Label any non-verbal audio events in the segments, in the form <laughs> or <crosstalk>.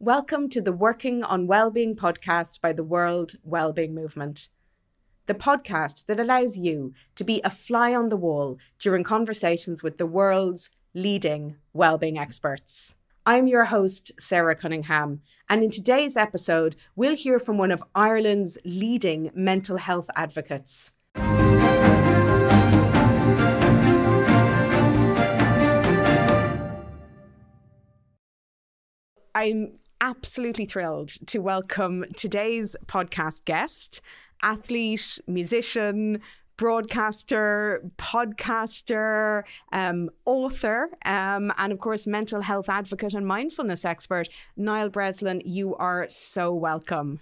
Welcome to the Working on Wellbeing podcast by the World Wellbeing Movement. The podcast that allows you to be a fly on the wall during conversations with the world's leading wellbeing experts. I'm your host, Sarah Cunningham, and in today's episode, we'll hear from one of Ireland's leading mental health advocates. I'm absolutely thrilled to welcome today's podcast guest, athlete, musician, broadcaster, podcaster, um, author, um, and of course, mental health advocate and mindfulness expert, Niall Breslin. You are so welcome.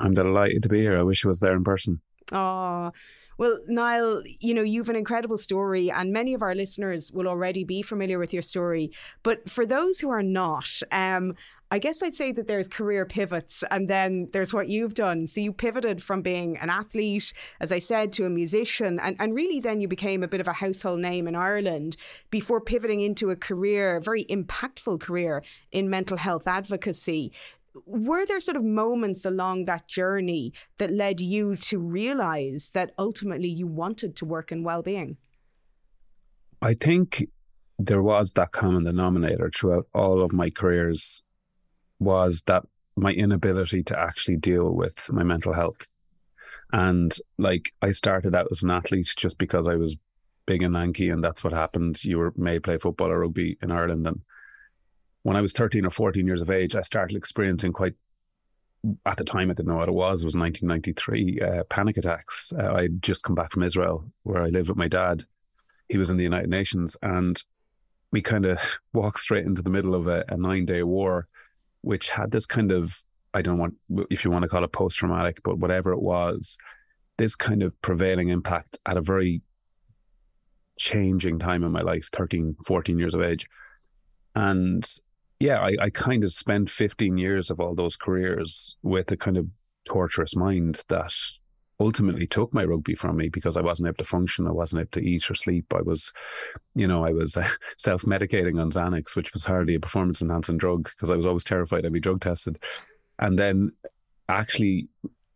I'm delighted to be here. I wish I was there in person. Oh, well, Niall, you know, you've an incredible story, and many of our listeners will already be familiar with your story. But for those who are not, um, I guess I'd say that there's career pivots and then there's what you've done. So you pivoted from being an athlete, as I said, to a musician, and, and really then you became a bit of a household name in Ireland before pivoting into a career, a very impactful career in mental health advocacy were there sort of moments along that journey that led you to realize that ultimately you wanted to work in well-being i think there was that common denominator throughout all of my careers was that my inability to actually deal with my mental health and like i started out as an athlete just because i was big and lanky and that's what happened you were may play football or rugby in ireland and when I was 13 or 14 years of age, I started experiencing quite, at the time I didn't know what it was, it was 1993, uh, panic attacks. Uh, I'd just come back from Israel, where I lived with my dad. He was in the United Nations, and we kind of <laughs> walked straight into the middle of a, a nine day war, which had this kind of, I don't want, if you want to call it post traumatic, but whatever it was, this kind of prevailing impact at a very changing time in my life, 13, 14 years of age. And yeah, I, I kind of spent 15 years of all those careers with a kind of torturous mind that ultimately took my rugby from me because I wasn't able to function. I wasn't able to eat or sleep. I was, you know, I was <laughs> uh, self medicating on Xanax, which was hardly a performance enhancing drug because I was always terrified I'd be drug tested. And then actually,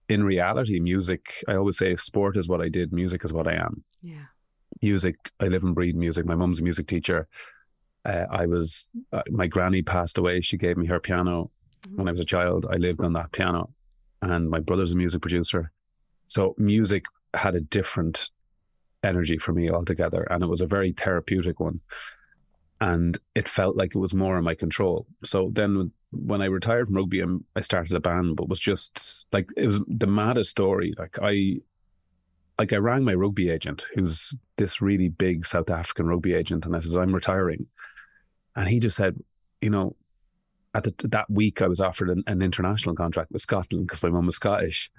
in reality, music, I always say sport is what I did, music is what I am. Yeah. Music, I live and breathe music. My mum's a music teacher. Uh, I was, uh, my granny passed away. She gave me her piano mm-hmm. when I was a child. I lived on that piano, and my brother's a music producer. So music had a different energy for me altogether, and it was a very therapeutic one. And it felt like it was more in my control. So then, when I retired from rugby, um, I started a band, but was just like it was the maddest story. Like I, like I rang my rugby agent, who's this really big South African rugby agent, and I says I'm retiring, and he just said, you know, at the, that week I was offered an, an international contract with Scotland because my mum was Scottish,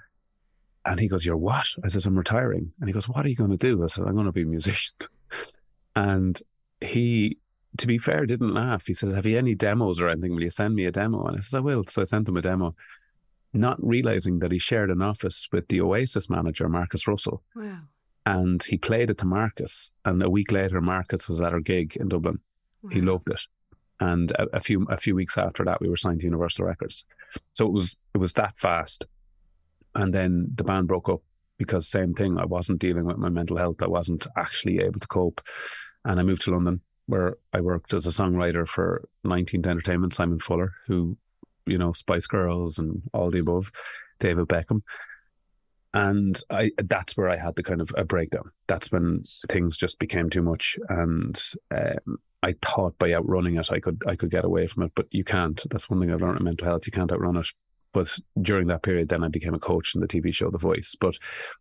and he goes, "You're what?" I says, "I'm retiring," and he goes, "What are you going to do?" I said, "I'm going to be a musician," <laughs> and he. To be fair, didn't laugh. He says, "Have you any demos or anything? Will you send me a demo?" And I says, "I will." So I sent him a demo, not realizing that he shared an office with the Oasis manager, Marcus Russell. Wow. And he played it to Marcus. And a week later, Marcus was at our gig in Dublin. Wow. He loved it. And a, a, few a few weeks after that, we were signed to Universal Records. So it was it was that fast. And then the band broke up because same thing. I wasn't dealing with my mental health. I wasn't actually able to cope. And I moved to London, where I worked as a songwriter for 19th Entertainment, Simon Fuller, who you know, Spice Girls and all the above, David Beckham. And I that's where I had the kind of a breakdown. That's when things just became too much. And um, I thought by outrunning it, I could I could get away from it, but you can't. That's one thing I've learned in mental health. You can't outrun it. But during that period, then I became a coach in the TV show The Voice. But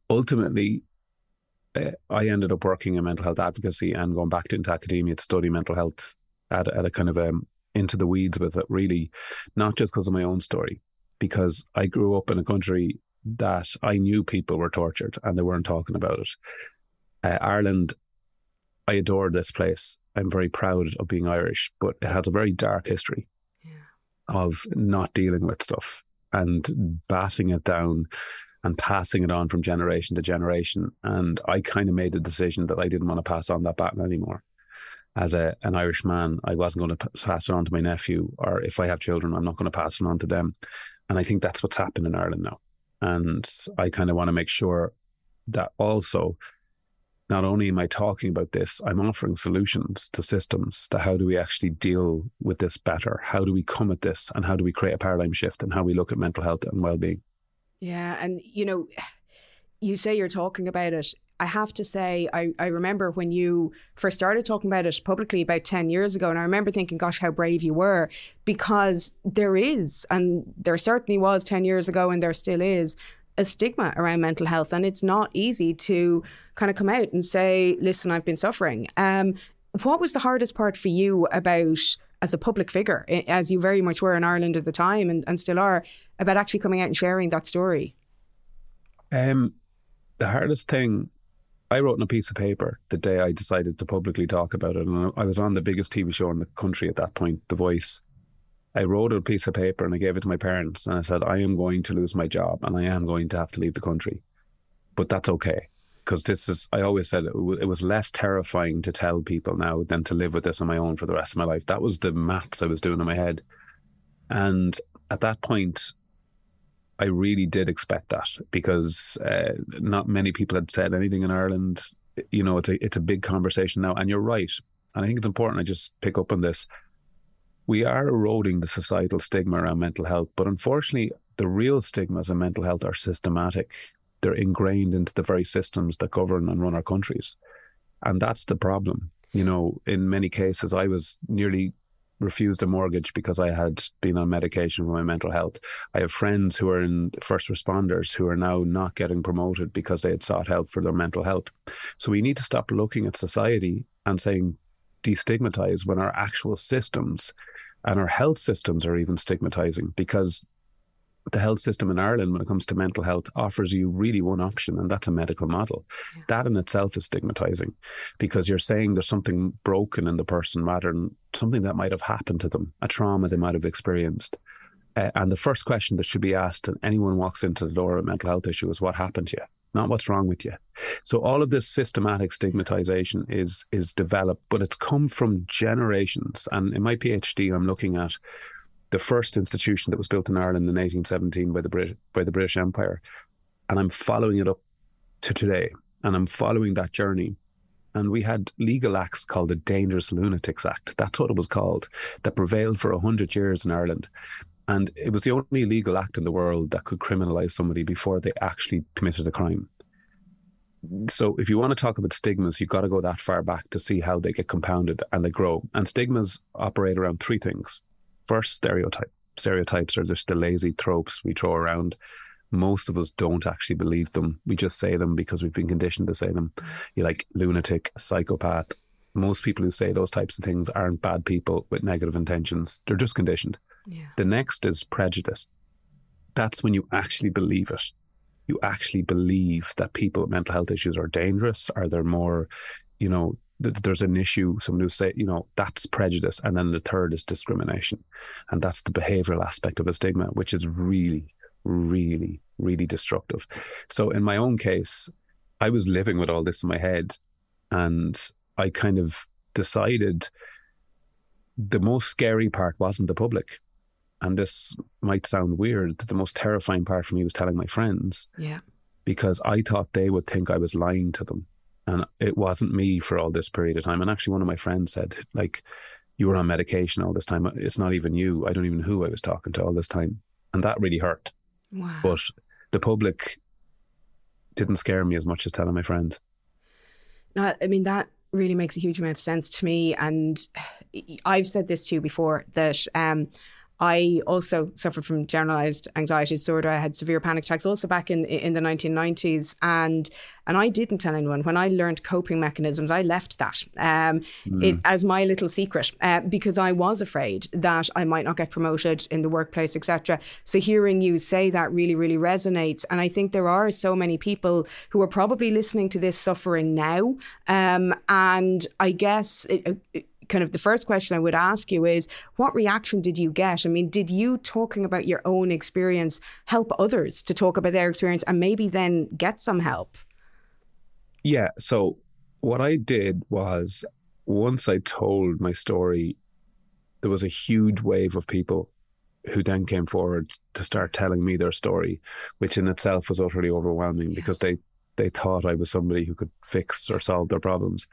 ultimately, uh, I ended up working in mental health advocacy and going back into academia to study mental health at, at a kind of um, into the weeds with it, really, not just because of my own story, because I grew up in a country that I knew people were tortured and they weren't talking about it. Uh, Ireland, I adore this place. I'm very proud of being Irish, but it has a very dark history yeah. of not dealing with stuff and batting it down and passing it on from generation to generation. And I kind of made the decision that I didn't want to pass on that baton anymore. as a, an Irish man, I wasn't going to pass it on to my nephew, or if I have children, I'm not going to pass it on to them. And I think that's what's happened in Ireland now. And I kind of want to make sure that also, not only am I talking about this, I'm offering solutions to systems to how do we actually deal with this better? How do we come at this? And how do we create a paradigm shift and how we look at mental health and well being? Yeah. And, you know, you say you're talking about it I have to say, I, I remember when you first started talking about it publicly about 10 years ago, and I remember thinking, gosh, how brave you were, because there is, and there certainly was 10 years ago, and there still is, a stigma around mental health. And it's not easy to kind of come out and say, listen, I've been suffering. Um, what was the hardest part for you about as a public figure, as you very much were in Ireland at the time and, and still are, about actually coming out and sharing that story? Um, the hardest thing I wrote on a piece of paper the day I decided to publicly talk about it. And I was on the biggest TV show in the country at that point, The Voice. I wrote a piece of paper and I gave it to my parents. And I said, I am going to lose my job and I am going to have to leave the country. But that's okay. Because this is, I always said it, it was less terrifying to tell people now than to live with this on my own for the rest of my life. That was the maths I was doing in my head. And at that point, I really did expect that because uh, not many people had said anything in Ireland. You know, it's a it's a big conversation now, and you're right. And I think it's important I just pick up on this. We are eroding the societal stigma around mental health, but unfortunately, the real stigmas in mental health are systematic. They're ingrained into the very systems that govern and run our countries, and that's the problem. You know, in many cases, I was nearly refused a mortgage because I had been on medication for my mental health. I have friends who are in first responders who are now not getting promoted because they had sought help for their mental health. So we need to stop looking at society and saying destigmatize when our actual systems and our health systems are even stigmatizing because the health system in Ireland, when it comes to mental health, offers you really one option, and that's a medical model. Yeah. That in itself is stigmatizing because you're saying there's something broken in the person rather than something that might have happened to them, a trauma they might have experienced. Uh, and the first question that should be asked when anyone walks into the door of a mental health issue is what happened to you, not what's wrong with you. So all of this systematic stigmatization is is developed, but it's come from generations. And in my PhD, I'm looking at the first institution that was built in Ireland in 1817 by the Brit- by the British Empire, and I'm following it up to today, and I'm following that journey. And we had legal acts called the Dangerous Lunatics Act. That's what it was called. That prevailed for hundred years in Ireland, and it was the only legal act in the world that could criminalise somebody before they actually committed a crime. So, if you want to talk about stigmas, you've got to go that far back to see how they get compounded and they grow. And stigmas operate around three things first stereotype. Stereotypes are just the lazy tropes we throw around. Most of us don't actually believe them. We just say them because we've been conditioned to say them. You're like lunatic, psychopath. Most people who say those types of things aren't bad people with negative intentions. They're just conditioned. Yeah. The next is prejudice. That's when you actually believe it. You actually believe that people with mental health issues are dangerous, or they're more, you know, there's an issue, someone who say, you know, that's prejudice. And then the third is discrimination. And that's the behavioral aspect of a stigma, which is really, really, really destructive. So in my own case, I was living with all this in my head and I kind of decided the most scary part wasn't the public. And this might sound weird. The most terrifying part for me was telling my friends. Yeah. Because I thought they would think I was lying to them and it wasn't me for all this period of time. And actually, one of my friends said, like, you were on medication all this time. It's not even you. I don't even know who I was talking to all this time. And that really hurt. Wow. But the public didn't scare me as much as telling my friends. No, I mean, that really makes a huge amount of sense to me. And <sighs> I've said this to you before that um, I also suffered from generalized anxiety disorder. I had severe panic attacks also back in in the 1990s, and and I didn't tell anyone. When I learned coping mechanisms, I left that um, mm. it, as my little secret uh, because I was afraid that I might not get promoted in the workplace, etc. So hearing you say that really, really resonates, and I think there are so many people who are probably listening to this suffering now, um, and I guess. It, it, kind of the first question I would ask you is what reaction did you get? I mean, did you talking about your own experience help others to talk about their experience and maybe then get some help? Yeah. So what I did was once I told my story, there was a huge wave of people who then came forward to start telling me their story, which in itself was utterly overwhelming yes. because they they thought I was somebody who could fix or solve their problems.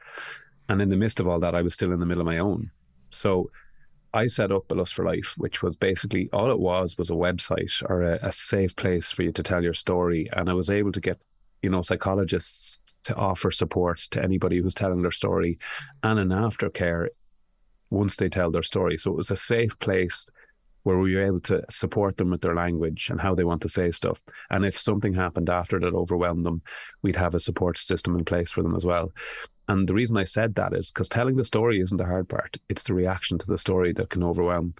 And in the midst of all that, I was still in the middle of my own. So I set up a Lust for Life, which was basically all it was was a website or a, a safe place for you to tell your story. And I was able to get you know, psychologists to offer support to anybody who's telling their story and an aftercare once they tell their story. So it was a safe place where we were able to support them with their language and how they want to say stuff. And if something happened after that overwhelmed them, we'd have a support system in place for them as well. And the reason I said that is because telling the story isn't the hard part; it's the reaction to the story that can overwhelm.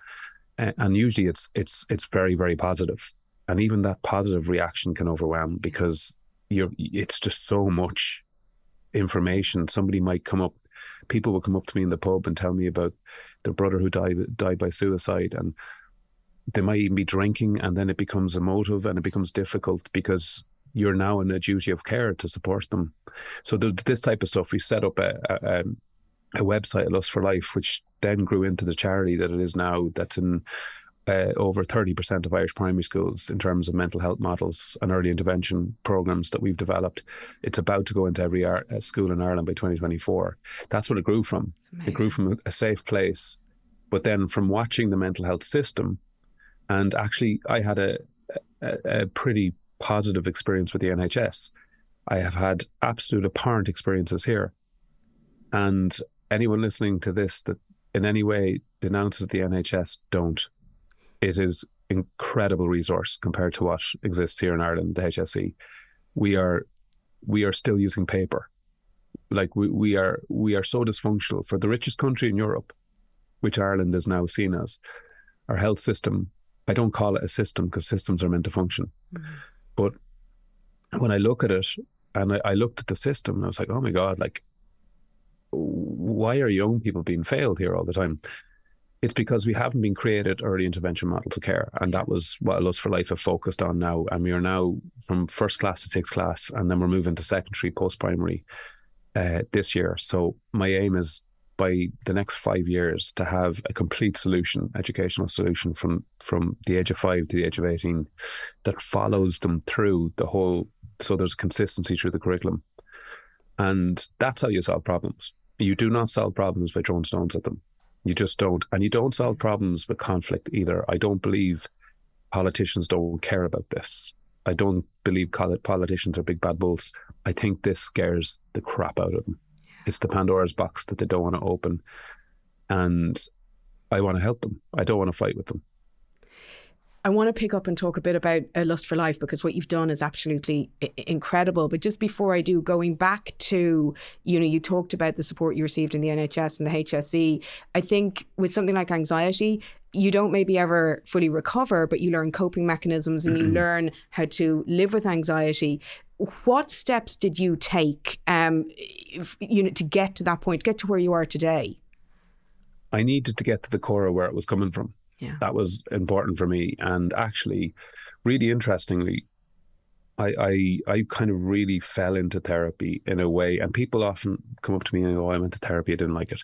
And usually, it's it's it's very very positive, and even that positive reaction can overwhelm because you're. It's just so much information. Somebody might come up, people will come up to me in the pub and tell me about their brother who died died by suicide, and they might even be drinking and then it becomes emotive and it becomes difficult because you're now in a duty of care to support them. So the, this type of stuff, we set up a, a, a website, Lust for Life, which then grew into the charity that it is now. That's in uh, over 30% of Irish primary schools in terms of mental health models and early intervention programs that we've developed. It's about to go into every ar- uh, school in Ireland by 2024. That's what it grew from. It grew from a safe place. But then from watching the mental health system and actually, I had a, a, a pretty positive experience with the NHS. I have had absolute abhorrent experiences here. And anyone listening to this that in any way denounces the NHS, don't. It is incredible resource compared to what exists here in Ireland, the HSE. We are we are still using paper. Like we, we are we are so dysfunctional for the richest country in Europe, which Ireland is now seen as. Our health system I don't call it a system because systems are meant to function. Mm-hmm. But when I look at it and I, I, looked at the system and I was like, oh my God, like, why are young people being failed here all the time? It's because we haven't been created early intervention models of care. And that was what Lust for Life have focused on now. And we are now from first class to sixth class, and then we're moving to secondary, post primary uh, this year. So my aim is by the next five years to have a complete solution, educational solution from from the age of five to the age of eighteen, that follows them through the whole. So there's consistency through the curriculum, and that's how you solve problems. You do not solve problems by throwing stones at them. You just don't, and you don't solve problems with conflict either. I don't believe politicians don't care about this. I don't believe politicians are big bad bulls. I think this scares the crap out of them it's the Pandora's box that they don't want to open. And I want to help them. I don't want to fight with them. I want to pick up and talk a bit about a Lust for Life because what you've done is absolutely I- incredible. But just before I do, going back to, you know, you talked about the support you received in the NHS and the HSE. I think with something like anxiety, you don't maybe ever fully recover, but you learn coping mechanisms and you mm-hmm. learn how to live with anxiety what steps did you take um, if, you know to get to that point get to where you are today? I needed to get to the core of where it was coming from. Yeah. That was important for me. And actually really interestingly I, I I kind of really fell into therapy in a way, and people often come up to me and go, oh, "I went to therapy, I didn't like it."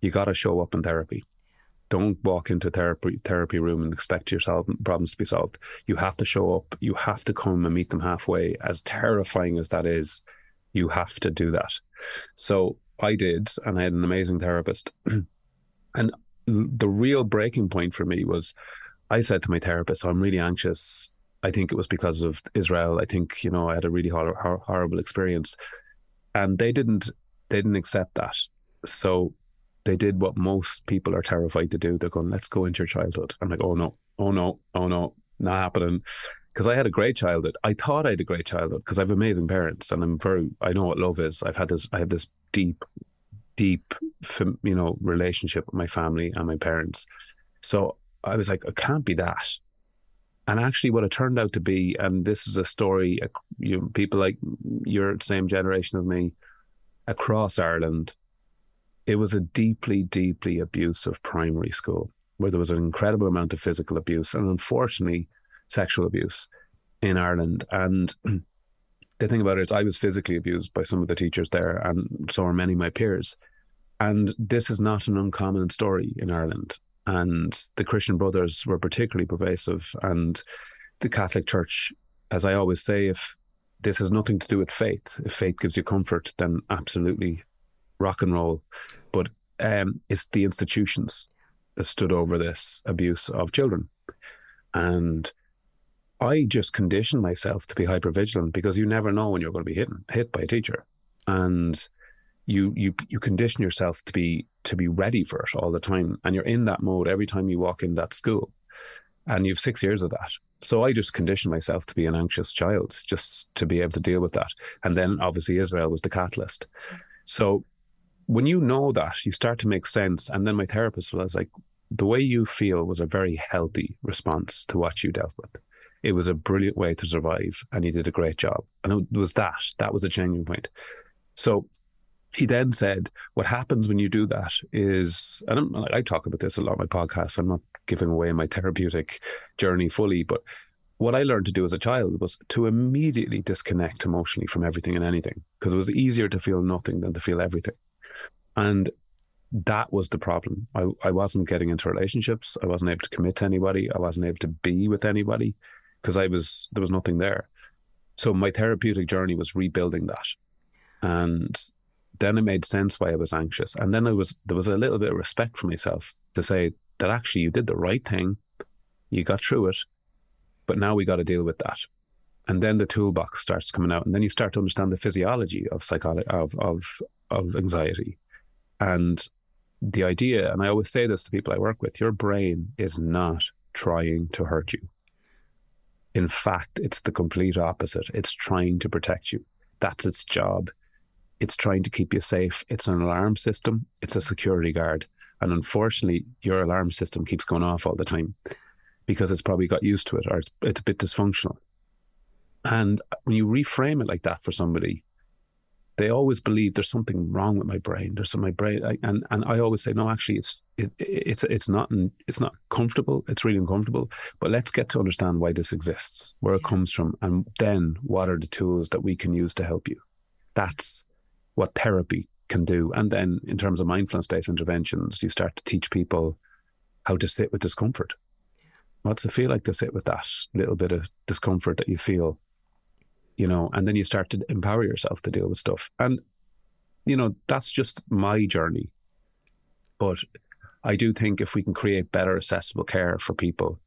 You got to show up in therapy don't walk into therapy therapy room and expect your problems to be solved. You have to show up. You have to come and meet them halfway. As terrifying as that is, you have to do that. So I did, and I had an amazing therapist. <clears throat> and the real breaking point for me was, I said to my therapist, "I'm really anxious. I think it was because of Israel. I think you know I had a really hor- horrible experience." And they didn't they didn't accept that. So they did what most people are terrified to do. They're going, let's go into your childhood. I'm like, oh no, oh no, oh no, not happening. Because I had a great childhood. I thought I had a great childhood because I have amazing parents and I'm very, I know what love is. I've had this, I have this deep, deep, you know, relationship with my family and my parents. So I was like, it can't be that. And actually, what it turned out to be, and this is a story, you know, people like your same generation as me across Ireland it was a deeply, deeply abusive primary school where there was an incredible amount of physical abuse and unfortunately sexual abuse in Ireland. And <clears throat> the thing about it is, I was physically abused by some of the teachers there, and so are many of my peers. And this is not an uncommon story in Ireland. And the Christian Brothers were particularly pervasive. And the Catholic Church, as I always say, if this has nothing to do with faith, if faith gives you comfort, then absolutely rock and roll. But um, it's the institutions that stood over this abuse of children. And I just conditioned myself to be hyper vigilant because you never know when you're going to be hit hit by a teacher. And you you you condition yourself to be to be ready for it all the time and you're in that mode every time you walk in that school and you've six years of that so i just conditioned myself to be an anxious child just to be able to deal with that and then obviously israel was the catalyst so when you know that you start to make sense. And then my therapist was like the way you feel was a very healthy response to what you dealt with. It was a brilliant way to survive and you did a great job. And it was that. That was a genuine point. So he then said, "What happens when you do that is, and I'm, i talk about this a lot on my podcast. I'm not giving away my therapeutic journey fully, but what I learned to do as a child was to immediately disconnect emotionally from everything and anything because it was easier to feel nothing than to feel everything, and that was the problem. I, I wasn't getting into relationships. I wasn't able to commit to anybody. I wasn't able to be with anybody because I was there was nothing there. So my therapeutic journey was rebuilding that, and then it made sense why I was anxious. And then I was there was a little bit of respect for myself to say that actually you did the right thing, you got through it, but now we got to deal with that. And then the toolbox starts coming out, and then you start to understand the physiology of psychology of of of anxiety, and the idea. And I always say this to people I work with: your brain is not trying to hurt you. In fact, it's the complete opposite. It's trying to protect you. That's its job. It's trying to keep you safe. It's an alarm system. It's a security guard. And unfortunately, your alarm system keeps going off all the time because it's probably got used to it or it's, a bit dysfunctional. And when you reframe it like that for somebody, they always believe there's something wrong with my brain. There's some my brain, and and I always say no. Actually, it's it, it's it's not it's not comfortable. It's really uncomfortable. But let's get to understand why this exists, where it comes from, and then what are the tools that we can use to help you. That's what therapy can do. And then in terms of mindfulness based interventions, you start to teach people how to sit with discomfort. What's it feel like to sit with that little bit of discomfort that you feel? You know, and then you start to empower yourself to deal with stuff. And, you know, that's just my journey. But I do think if we can create better accessible care for people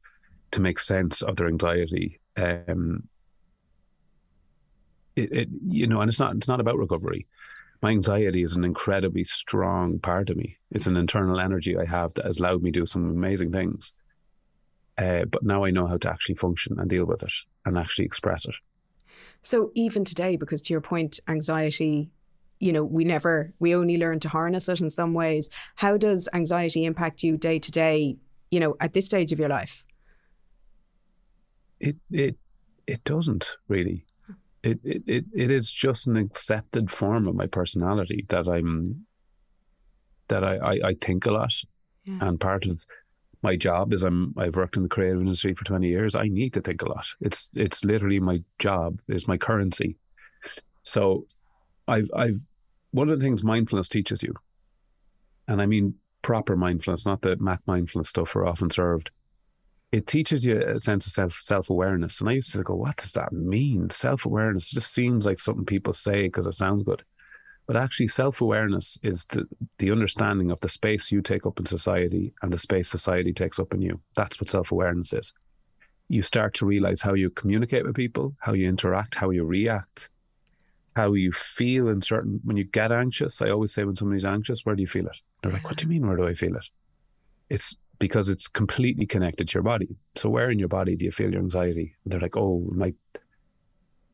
to make sense of their anxiety, um, it, it you know, and it's not it's not about recovery my anxiety is an incredibly strong part of me. It's an internal energy I have that has allowed me to do some amazing things. Uh, but now I know how to actually function and deal with it and actually express it. So even today, because to your point, anxiety, you know, we never, we only learn to harness it in some ways. How does anxiety impact you day to day, you know, at this stage of your life? It it it doesn't really it, it, it, it is just an accepted form of my personality that I'm that I, I, I think a lot. Yeah. And part of my job is I'm I've worked in the creative industry for 20 years. I need to think a lot. It's it's literally my job, is my currency. So I've I've one of the things mindfulness teaches you, and I mean proper mindfulness, not the McMindfulness stuff we're often served, it teaches you a sense of self self awareness. And I used to go, what does that mean? Self awareness just seems like something people say because it sounds good. But actually, self awareness is the, the understanding of the space you take up in society and the space society takes up in you. That's what self awareness is. You start to realize how you communicate with people, how you interact, how you react, how you feel in certain. When you get anxious, I always say when somebody's anxious, where do you feel it? They're like, what do you mean? Where do I feel it? It's because it's completely connected to your body. So where in your body do you feel your anxiety? And they're like, oh, my,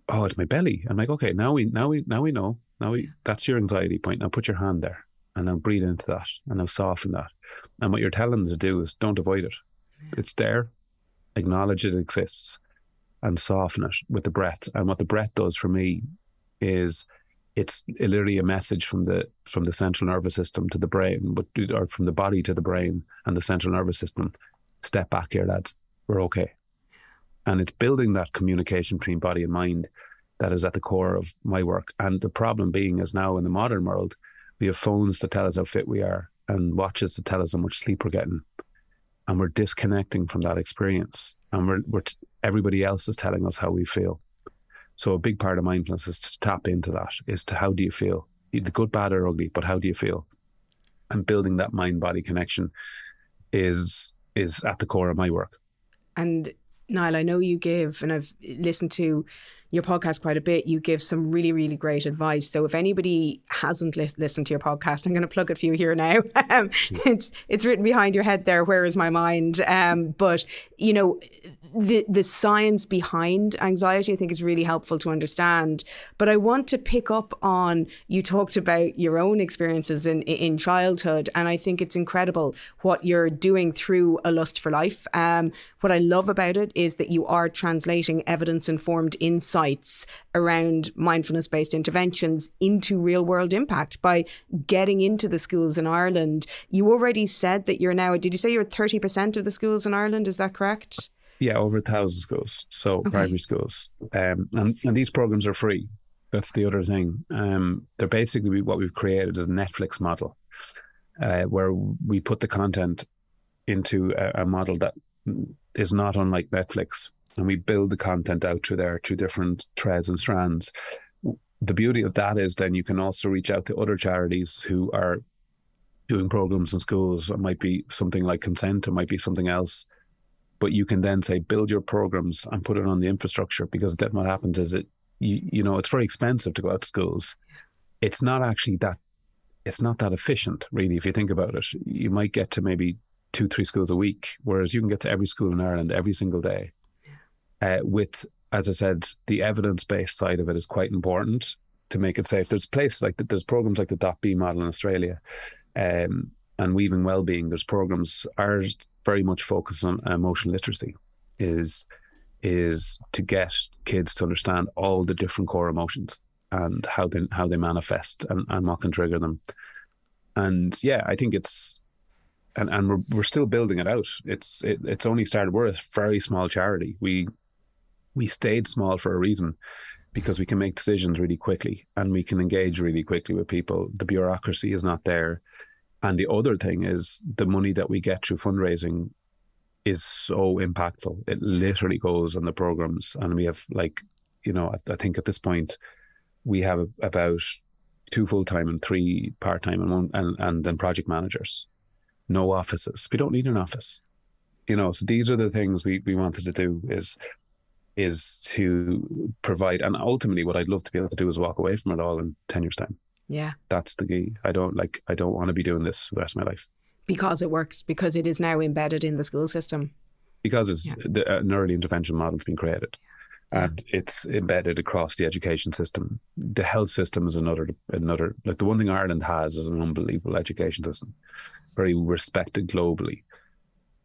oh, it's my belly. I'm like, okay, now we, now we, now we know. Now that's your anxiety point. Now put your hand there, and now breathe into that, and now soften that. And what you're telling them to do is don't avoid it. It's there. Acknowledge it exists, and soften it with the breath. And what the breath does for me is it's literally a message from the from the central nervous system to the brain, but or from the body to the brain and the central nervous system. Step back here, lads. We're okay. And it's building that communication between body and mind that is at the core of my work. And the problem being is now in the modern world, We have phones that tell us how fit we are and watches to tell us how much sleep we're getting. And we're disconnecting from that experience. And we're, we're t- everybody else is telling us how we feel. So a big part of mindfulness is to tap into that, is to how do you feel? The good, bad, or ugly, but how do you feel? And building that mind body connection is is at the core of my work. And Niall, I know you give, and I've listened to your podcast quite a bit. You give some really, really great advice. So if anybody hasn't li- listened to your podcast, I'm going to plug it for you here now. <laughs> um, it's it's written behind your head there. Where is my mind? Um, but you know, the the science behind anxiety, I think, is really helpful to understand. But I want to pick up on you talked about your own experiences in in childhood, and I think it's incredible what you're doing through a lust for life. Um, what I love about it is that you are translating evidence informed insights around mindfulness based interventions into real world impact by getting into the schools in Ireland. You already said that you're now. Did you say you're thirty percent of the schools in Ireland? Is that correct? Yeah, over a thousand schools, so okay. primary schools, um, and and these programs are free. That's the other thing. Um, they're basically what we've created is a Netflix model, uh, where we put the content into a, a, model that is not unlike Netflix, and we build the content out through there through different threads and strands. The beauty of that is then you can also reach out to other charities who are doing programs in schools. It might be something like consent, it might be something else but you can then say build your programs and put it on the infrastructure because then what happens is it you, you know it's very expensive to go out to schools it's not actually that it's not that efficient really if you think about it you might get to maybe two three schools a week whereas you can get to every school in ireland every single day uh, with as i said the evidence-based side of it is quite important to make it safe there's places like there's programs like the dot b model in australia um, and weaving well-being there's programs ours very much focused on emotional literacy is is to get kids to understand all the different core emotions and how they how they manifest and, and what can trigger them. And yeah, I think it's and, and we're we're still building it out. It's it, it's only started. We're a very small charity. We we stayed small for a reason because we can make decisions really quickly and we can engage really quickly with people. The bureaucracy is not there. And the other thing is the money that we get through fundraising is so impactful. It literally goes on the programs. And we have like, you know, I, think at this point we have about two full time and three part time and one and, and then project managers. No offices. We don't need an office. You know, so these are the things we, we wanted to do is is to provide and ultimately what I'd love to be able to do is walk away from it all in ten years time. Yeah. That's the key. I don't like, I don't want to be doing this the rest of my life. Because it works, because it is now embedded in the school system. Because it's yeah. the, uh, an early intervention model has been created and it's embedded across the education system. The health system is another, another, like the one thing Ireland has is an unbelievable education system, very respected globally.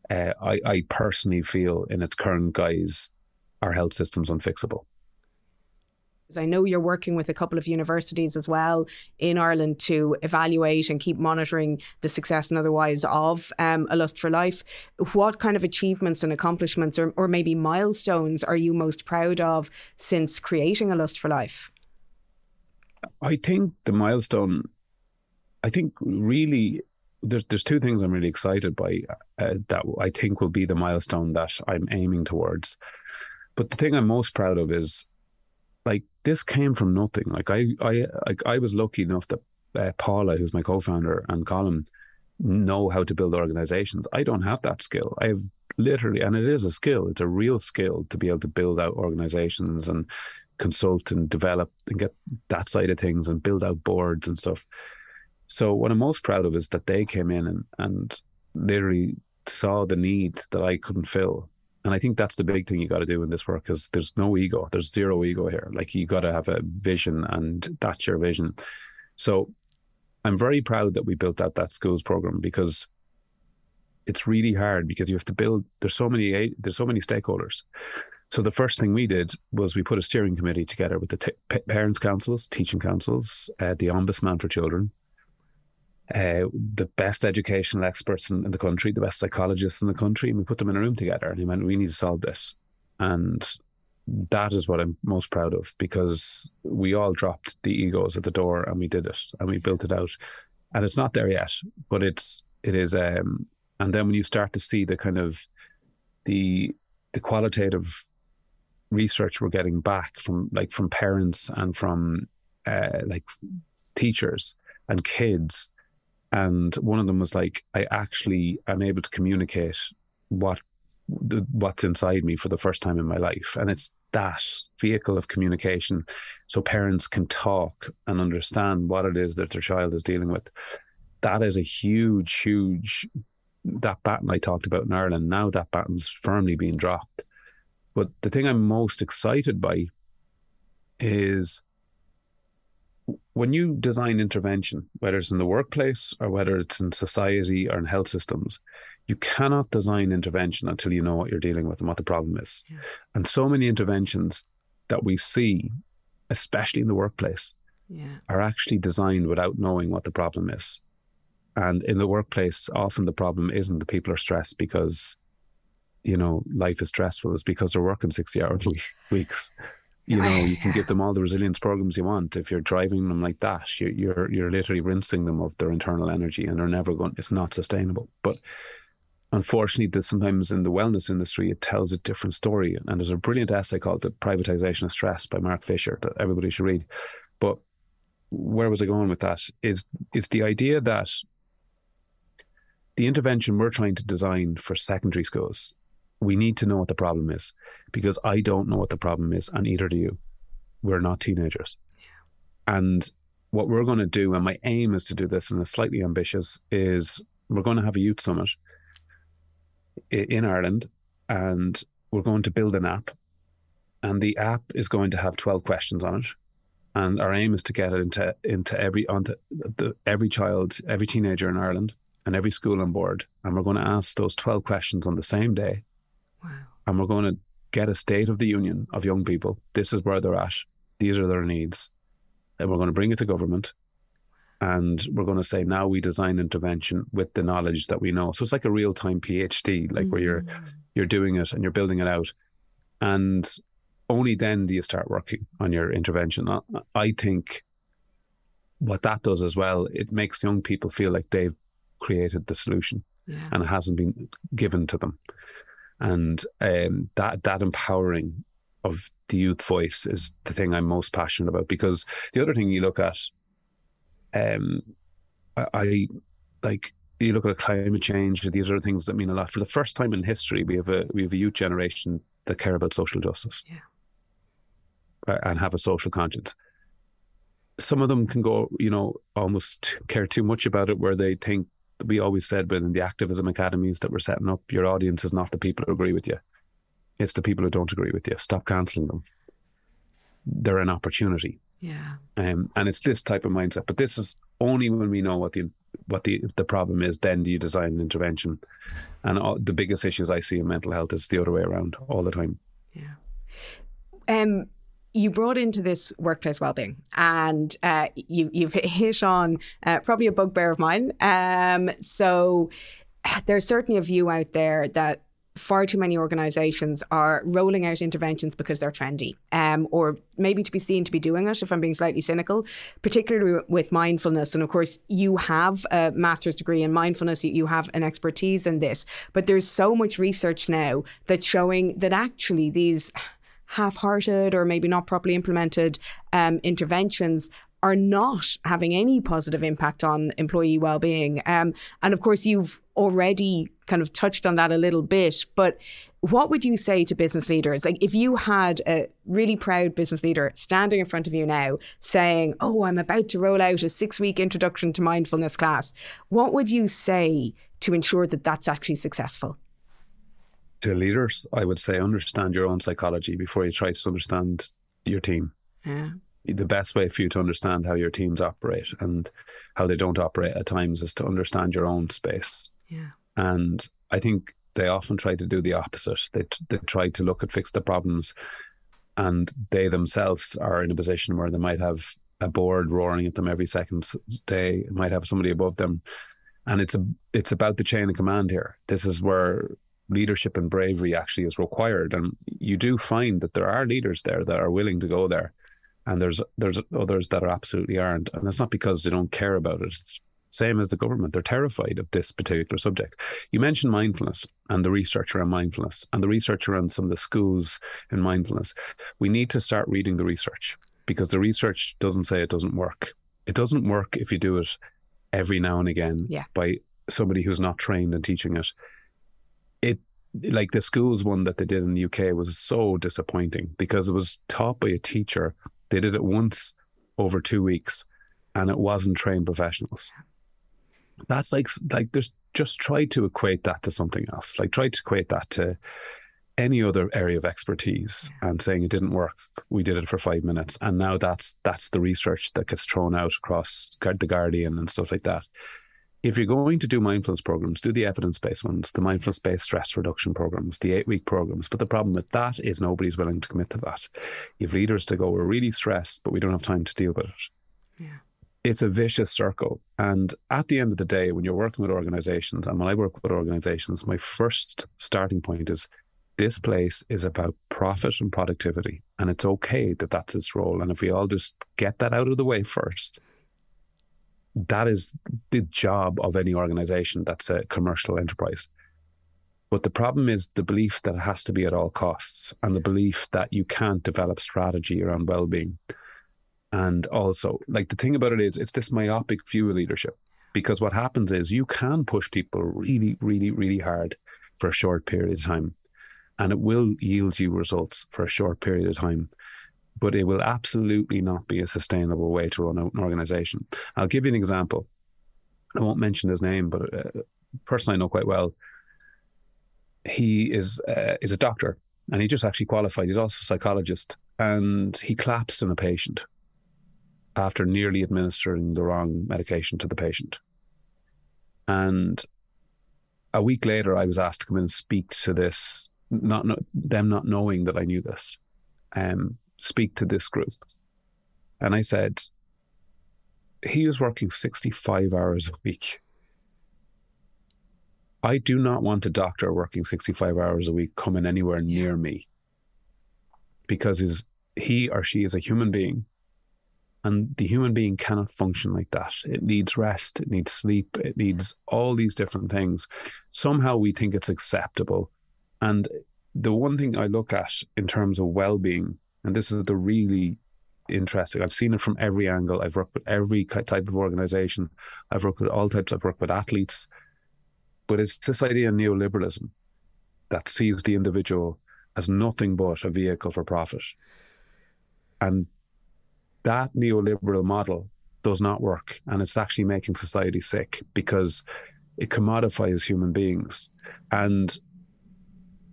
Uh, I, I personally feel in its current guise, our health system's unfixable. I know you're working with a couple of universities as well in Ireland to evaluate and keep monitoring the success and otherwise of um, A Lust for Life. What kind of achievements and accomplishments or, or maybe milestones are you most proud of since creating A Lust for Life? I think the milestone, I think really there's there's two things I'm really excited by uh, that I think will be the milestone that I'm aiming towards. But the thing I'm most proud of is like this came from nothing. Like I, I, like I was lucky enough that uh, Paula, who's my co-founder, and Colin know how to build organizations. I don't have that skill. I have literally, and it is a skill. It's a real skill to be able to build out organizations and consult and develop and get that side of things and build out boards and stuff. So what I'm most proud of is that they came in and and literally saw the need that I couldn't fill and I think that's the big thing you got to do in this work because there's no ego. There's zero ego here. Like you got to have a vision and that's your vision. So I'm very proud that we built out that schools program because it's really hard because you have to build, there's so many, there's so many stakeholders. So the first thing we did was we put a steering committee together with the t- parents councils, teaching councils, uh, the ombudsman for children, uh, the best educational experts in, in, the country, the best psychologists in the country, and we put them in a room together. And he went, "We need to solve this," and that is what I'm most proud of because we all dropped the egos at the door and we did it and we built it out and it's not there yet, but it's it is. Um, and then when you start to see the kind of the the qualitative research we're getting back from like from parents and from uh, like teachers and kids and one of them was like i actually am able to communicate what the, what's inside me for the first time in my life. And it's that vehicle of communication. So parents can talk and understand what it is that their child is dealing with. That is a huge huge that baton i talked about in ireland now that baton's firmly being dropped. But the thing i'm most excited by is when you design intervention, whether it's in the workplace or whether it's in society or in health systems, you cannot design intervention until you know what you're dealing with and what the problem is. Yeah. And so many interventions that we see, especially in the workplace, yeah. are actually designed without knowing what the problem is. And in the workplace, often the problem isn't that people are stressed because, you know, life is stressful. It's because they're working 60 hour <laughs> weeks you know, you can give <sighs> them all the resilience programs you want. If you're driving them like that, you're you're, you're literally rinsing them of their internal energy, and they're never going. It's not sustainable. But unfortunately, that sometimes in the wellness industry, it tells a different story. And there's a brilliant essay called "The Privatization of Stress" by Mark Fisher that everybody should read. But where was I going with that? Is is the idea that the intervention we're trying to design for secondary schools we need to know what the problem is because I don't know what the problem is, and either do you. We're not teenagers. And what we're going to do, and my aim is to do this, and it's slightly ambitious, is we're going to have a youth summit in Ireland, and we're going to build an app. And the app is going to have 12 questions on it. And our aim is to get it into into every onto the, every child, every teenager in Ireland, and every school on board. And we're going to ask those 12 questions on the same day. And we're going to get a state of the union of young people. This is where they're at. These are their needs. And we're going to bring it to government. And we're going to say now we design intervention with the knowledge that we know. So it's like a real time PhD, like mm where you're mm. you're doing it and you're building it out. And only then do you start working on your intervention. I think what that does as well, it makes young people feel like they've created the solution yeah. and it hasn't been given to them and um, that that empowering of the youth voice is the thing I'm most passionate about. Because the other thing you look at, um, I, I like you look at climate change. These are things that mean a lot. For the first time in history, we have a we have a youth generation that care about social justice, yeah. and have a social conscience. Some of them can go, you know, almost care too much about it, where they think we always said but in the activism academies that we're setting up, your audience is not the people who agree with you. It's the people who don't agree with you. Stop cancelling them. They're an opportunity. Yeah. Um, and it's this type of mindset. But this is only when we know what the what the, the problem is, then do you design an intervention. And all, the biggest issues I see in mental health is the other way around all the time. Yeah. Um, you brought into this workplace well-being and uh, you, you've hit on uh, probably a bugbear of mine. Um, so <sighs> there's certainly a view out there that far too many organizations are rolling out interventions because they're trendy um, or maybe to be seen to be doing it if i'm being slightly cynical particularly with mindfulness. And of course you have a master's degree in mindfulness you have an expertise in this but there's so much research now that's showing that actually these half-hearted or maybe not properly implemented um, interventions are not having any positive impact on employee well-being. Um, and of course, you've already kind of touched on that a little bit. But what would you say to business leaders? Like, if you had a really proud business leader standing in front of you now, saying, "Oh, I'm about to roll out a six-week introduction to mindfulness class," what would you say to ensure that that's actually successful? To leaders, I would say understand your own psychology before you try to understand your team. Yeah. The best way for you to understand how your teams operate and how they don't operate at times is to understand your own space. Yeah. And I think they often try to do the opposite. They they try to look at fix the problems, and they themselves are in a position where they might have a board roaring at them every second day. Might have somebody above them, and it's a it's about the chain of command here. This is where leadership and bravery actually is required. And you do find that there are leaders there that are willing to go there, and there's there's others that are absolutely aren't. And that's not because they don't care about it. It's Same as the government. They're terrified of this particular subject. You mentioned mindfulness and the research around mindfulness and the research around some of the schools in mindfulness. We need to start reading the research because the research doesn't say it doesn't work. It doesn't work if you do it every now and again yeah. by somebody who's not trained in teaching it. It like the schools one that they did in the UK was so disappointing because it was taught by a teacher. They did it once over two weeks and it wasn't trained professionals. That's like like there's just try to equate that to something else. Like try to equate that to any other area of expertise yeah. and saying it didn't work. We did it for five minutes, and now that's that's the research that gets thrown out across the Guardian and stuff like that. If you're going to do mindfulness programs, do the evidence based ones, the mindfulness based stress reduction programs, the eight week programs. But the problem with that is nobody's willing to commit to that. You have leaders to go, we're really stressed, but we don't have time to deal with it. Yeah. It's a vicious circle. And at the end of the day, when you're working with organizations, and when I work with organizations, my first starting point is this place is about profit and productivity. And it's okay that that's its role. And if we all just get that out of the way first, that is the job of any organization that's a commercial enterprise. But the problem is the belief that it has to be at all costs and the belief that you can't develop strategy around well being. And also, like the thing about it is, it's this myopic view of leadership because what happens is you can push people really, really, really hard for a short period of time and it will yield you results for a short period of time but it will absolutely not be a sustainable way to run an organization. I'll give you an example. I won't mention his name, but a person I know quite well. He is uh, is a doctor, and he just actually qualified. He's also a psychologist, and he collapsed in a patient after nearly administering the wrong medication to the patient. And a week later, I was asked to come and speak to this not, not them not knowing that I knew this, um, speak to this group. And I said, he was working 65 hours a week. I do not want a doctor working 65 hours a week coming anywhere near me because his, he or she is a human being and the human being cannot function like that. It needs rest, it needs sleep, it needs all these different things. Somehow we think it's acceptable and the one thing I look at in terms of well being, and this is the really interesting, I've seen it from every angle. I've worked with every type of organization, I've worked with all types, I've worked with athletes, but it's this idea of neoliberalism that sees the individual as nothing but a vehicle for profit. And that neoliberal model does not work. And it's actually making society sick because it commodifies human beings. And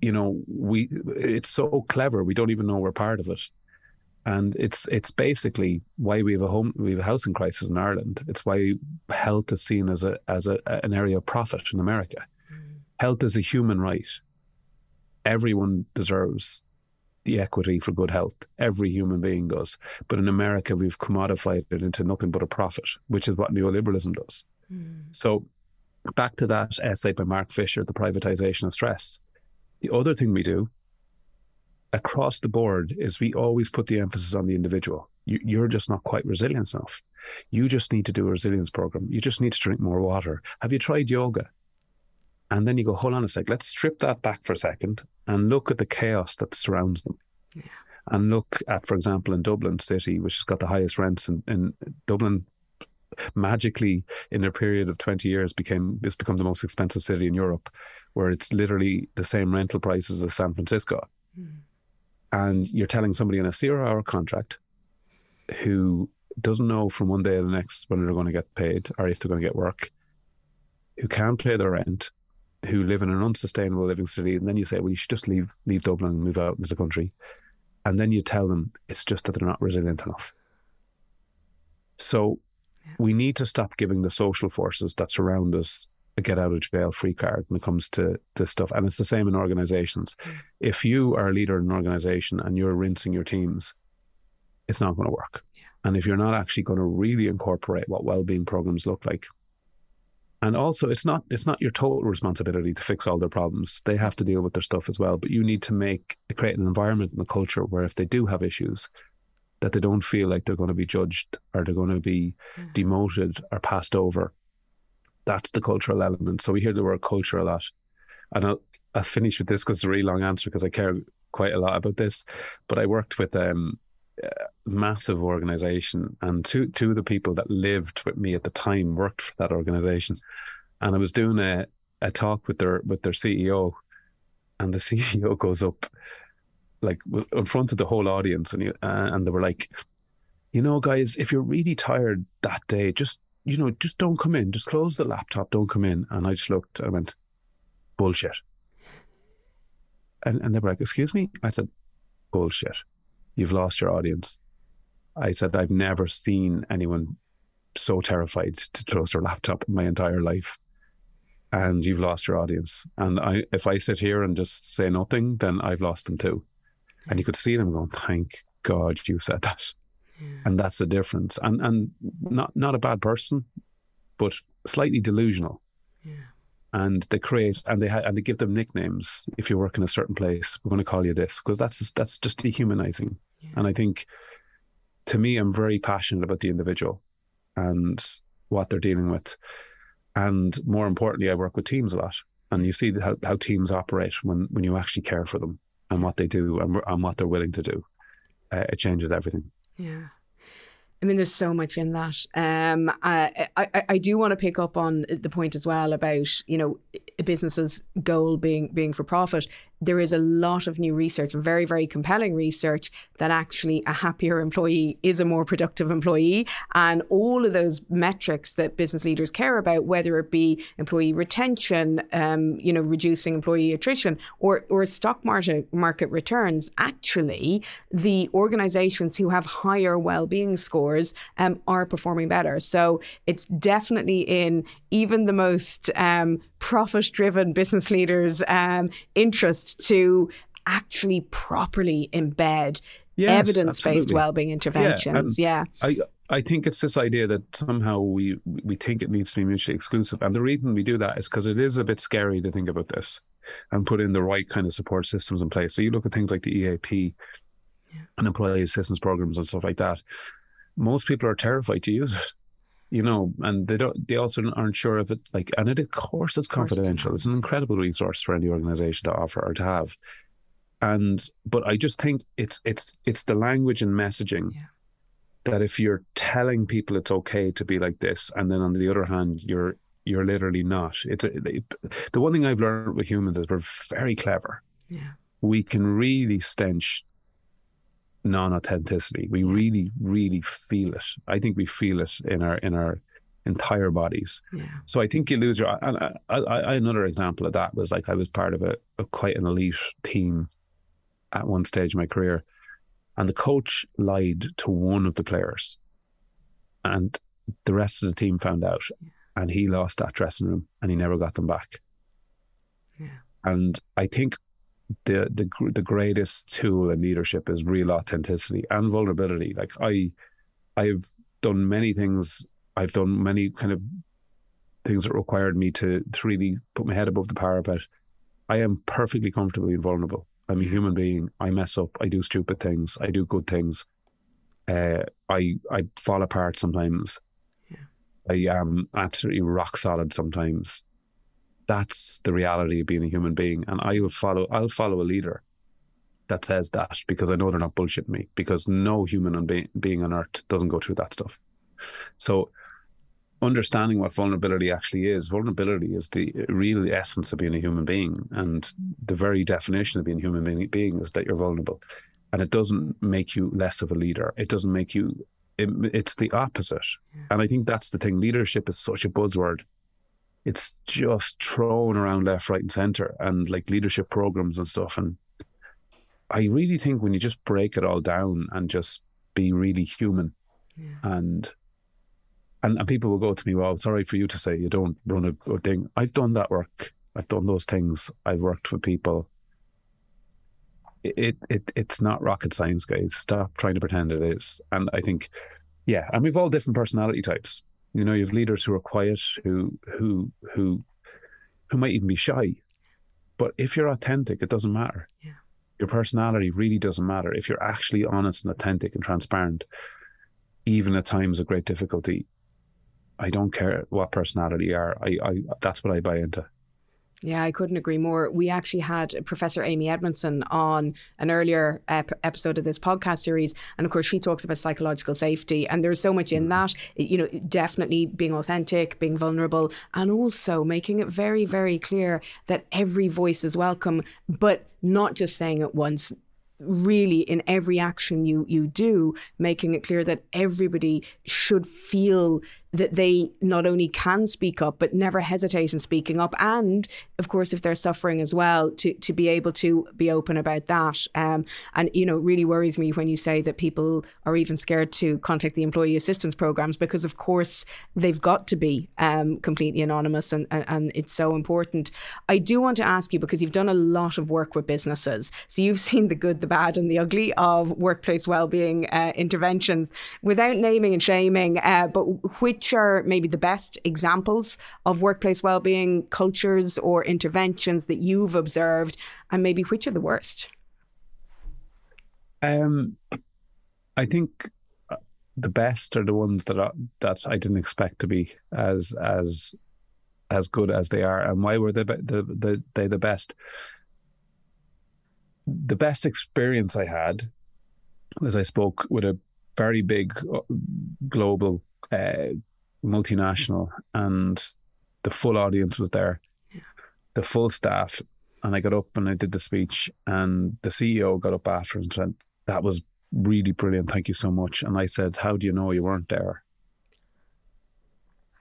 you know, we it's so clever we don't even know we're part of it. And it's it's basically why we have a home we have a housing crisis in Ireland. It's why health is seen as a as a, an area of profit in America. Mm. Health is a human right. Everyone deserves the equity for good health. Every human being does. But in America, we've commodified it into nothing but a profit, which is what neoliberalism does. Mm. So, back to that essay by Mark Fisher, The Privatization of Stress. The other thing we do across the board is we always put the emphasis on the individual. You, are just not quite resilient enough. You just need to do a resilience program. You just need to drink more water. Have you tried yoga? And then you go, hold on a sec, let's strip that back for a second and look at the chaos that surrounds them. Yeah. And look at, for example, in Dublin City, which has got the highest rents in, in Dublin magically in a period of 20 years became this become the most expensive city in Europe where it's literally the same rental prices as San Francisco. Mm. And you're telling somebody in a zero hour contract who doesn't know from one day to the next when they're going to get paid or if they're going to get work, who can't pay their rent, who live in an unsustainable living city, and then you say, well, you should just leave leave Dublin and move out into the country. And then you tell them it's just that they're not resilient enough. So yeah. we need to stop giving the social forces that surround us a get out of jail free card when it comes to this stuff. And it's the same in organizations. Mm. If you are a leader in an organization and you're rinsing your teams, it's not going to work. Yeah. And if you're not actually going to really incorporate what well-being programs look like, and also it's not it's not your total responsibility to fix all their problems. They have to deal with their stuff as well. But you need to make create an environment and a culture where if they do have issues, that they don't feel like they're going to be judged or they're going to be mm. demoted or passed over That's the cultural element. So we hear the word culture a lot. And I'll, I'll finish with this because it's a really long answer because I care quite a lot about this. But I worked with um, a massive organization, and two two of the people that lived with me at the time worked for that organization. And I was doing a, a talk with their with their CEO, and the <laughs> CEO goes up like in front of the whole audience, and you, uh, and they were like, you know, guys, if you're really tired that day, just you know, just don't come in. Just close the laptop. Don't come in. And I just looked. I went, bullshit. And and they were like, excuse me. I said, bullshit. You've lost your audience. I said, I've never seen anyone so terrified to close their laptop in my entire life. And you've lost your audience. And I, if I sit here and just say nothing, then I've lost them too. And you could see them going, thank God you said that. Yeah. And that's the difference. And and not not a bad person, but slightly delusional. Yeah. And they create and they ha- and they give them nicknames. If you work in a certain place, we're going to call you this because that's just, that's just dehumanizing. Yeah. And I think, to me, I'm very passionate about the individual and what they're dealing with. And more importantly, I work with teams a lot, and you see how, how teams operate when when you actually care for them and what they do and, and what they're willing to do. Uh, it changes everything. Yeah. I mean, there's so much in that. Um, I, I, I do want to pick up on the point as well about you know a business's goal being being for profit. There is a lot of new research, very very compelling research that actually a happier employee is a more productive employee, and all of those metrics that business leaders care about, whether it be employee retention, um, you know, reducing employee attrition, or or stock market market returns. Actually, the organisations who have higher well being scores um, are performing better. So it's definitely in even the most um, profit driven business leaders' um, interest to actually properly embed yes, evidence based well-being interventions. Yeah, yeah. I, I think it's this idea that somehow we we think it needs to be mutually exclusive, and the reason we do that is because it is a bit scary to think about this and put in the right kind of support systems in place. So you look at things like the EAP yeah. and employee assistance programs and stuff like that most people are terrified to use it you know, and they don't. They also aren't sure if it like. And it, of course, it's confidential. It's, an incredible resource for any organization to offer or to have. And but I just think it's it's it's the language and messaging yeah. that if you're telling people it's okay to be like this, and then on the other hand, you're you're literally not. It's a, it, the one thing I've learned with humans is we're very clever. Yeah, we can really stench non-authenticity. We really, really feel it. I think we feel it in our in our entire bodies. Yeah. So I think you lose your. And I, I, I, another example of that was like I was part of a, a quite an elite team at one stage in my career, and the coach lied to one of the players, and the rest of the team found out, and he lost that dressing room, and he never got them back. Yeah. And I think the the the greatest tool in leadership is real authenticity and vulnerability. Like I, I've done many things. I've done many kind of things that required me to to really put my head above the parapet. I am perfectly comfortable being vulnerable. I'm a human being. I mess up. I do stupid things. I do good things. Uh, I I fall apart sometimes. Yeah. I am absolutely rock solid sometimes that's the reality of being a human being. And I will follow, I'll follow a leader that says that because I know they're not bullshitting me because no human on be- being on earth doesn't go through that stuff. So understanding what vulnerability actually is, vulnerability is the real essence of being a human being. And the very definition of being a human being is that you're vulnerable. And it doesn't make you less of a leader. It doesn't make you, it, it's the opposite. And I think that's the thing. Leadership is such a buzzword it's just thrown around left, right, and center, and like leadership programs and stuff. And I really think when you just break it all down and just be really human, yeah. and and and people will go to me, "Well, sorry for you to say you don't run a, a thing." I've done that work. I've done those things. I've worked with people. It it it's not rocket science, guys. Stop trying to pretend it is. And I think, yeah, and we've all different personality types. You know, you have leaders who are quiet, who who who who might even be shy. But if you're authentic, it doesn't matter. Yeah. Your personality really doesn't matter. If you're actually honest and authentic and transparent, even at times of great difficulty, I don't care what personality you are. I, I that's what I buy into. Yeah, I couldn't agree more. We actually had Professor Amy Edmondson on an earlier ep- episode of this podcast series, and of course, she talks about psychological safety, and there's so much in mm. that. You know, definitely being authentic, being vulnerable, and also making it very, very clear that every voice is welcome, but not just saying it once really in every action you you do making it clear that everybody should feel that they not only can speak up but never hesitate in speaking up. And of course if they're suffering as well to to be able to be open about that. Um, and you know it really worries me when you say that people are even scared to contact the employee assistance programs because of course they've got to be um, completely anonymous and, and, and it's so important. I do want to ask you because you've done a lot of work with businesses so you've <laughs> seen the good the bad and the ugly of workplace well-being uh, interventions. Without naming and shaming uh, but which are maybe the best examples of workplace well-being cultures or interventions that you've observed, and maybe which are the worst? Um, I think uh, the best are the ones that are, that I didn't expect to be as as as good as they are. And why were they the, the they the best? The best experience I had was I spoke with a very big uh, global uh, multinational, and the full audience was there, the full staff. And I got up and I did the speech, and the CEO got up after and said, That was really brilliant. Thank you so much. And I said, How do you know you weren't there?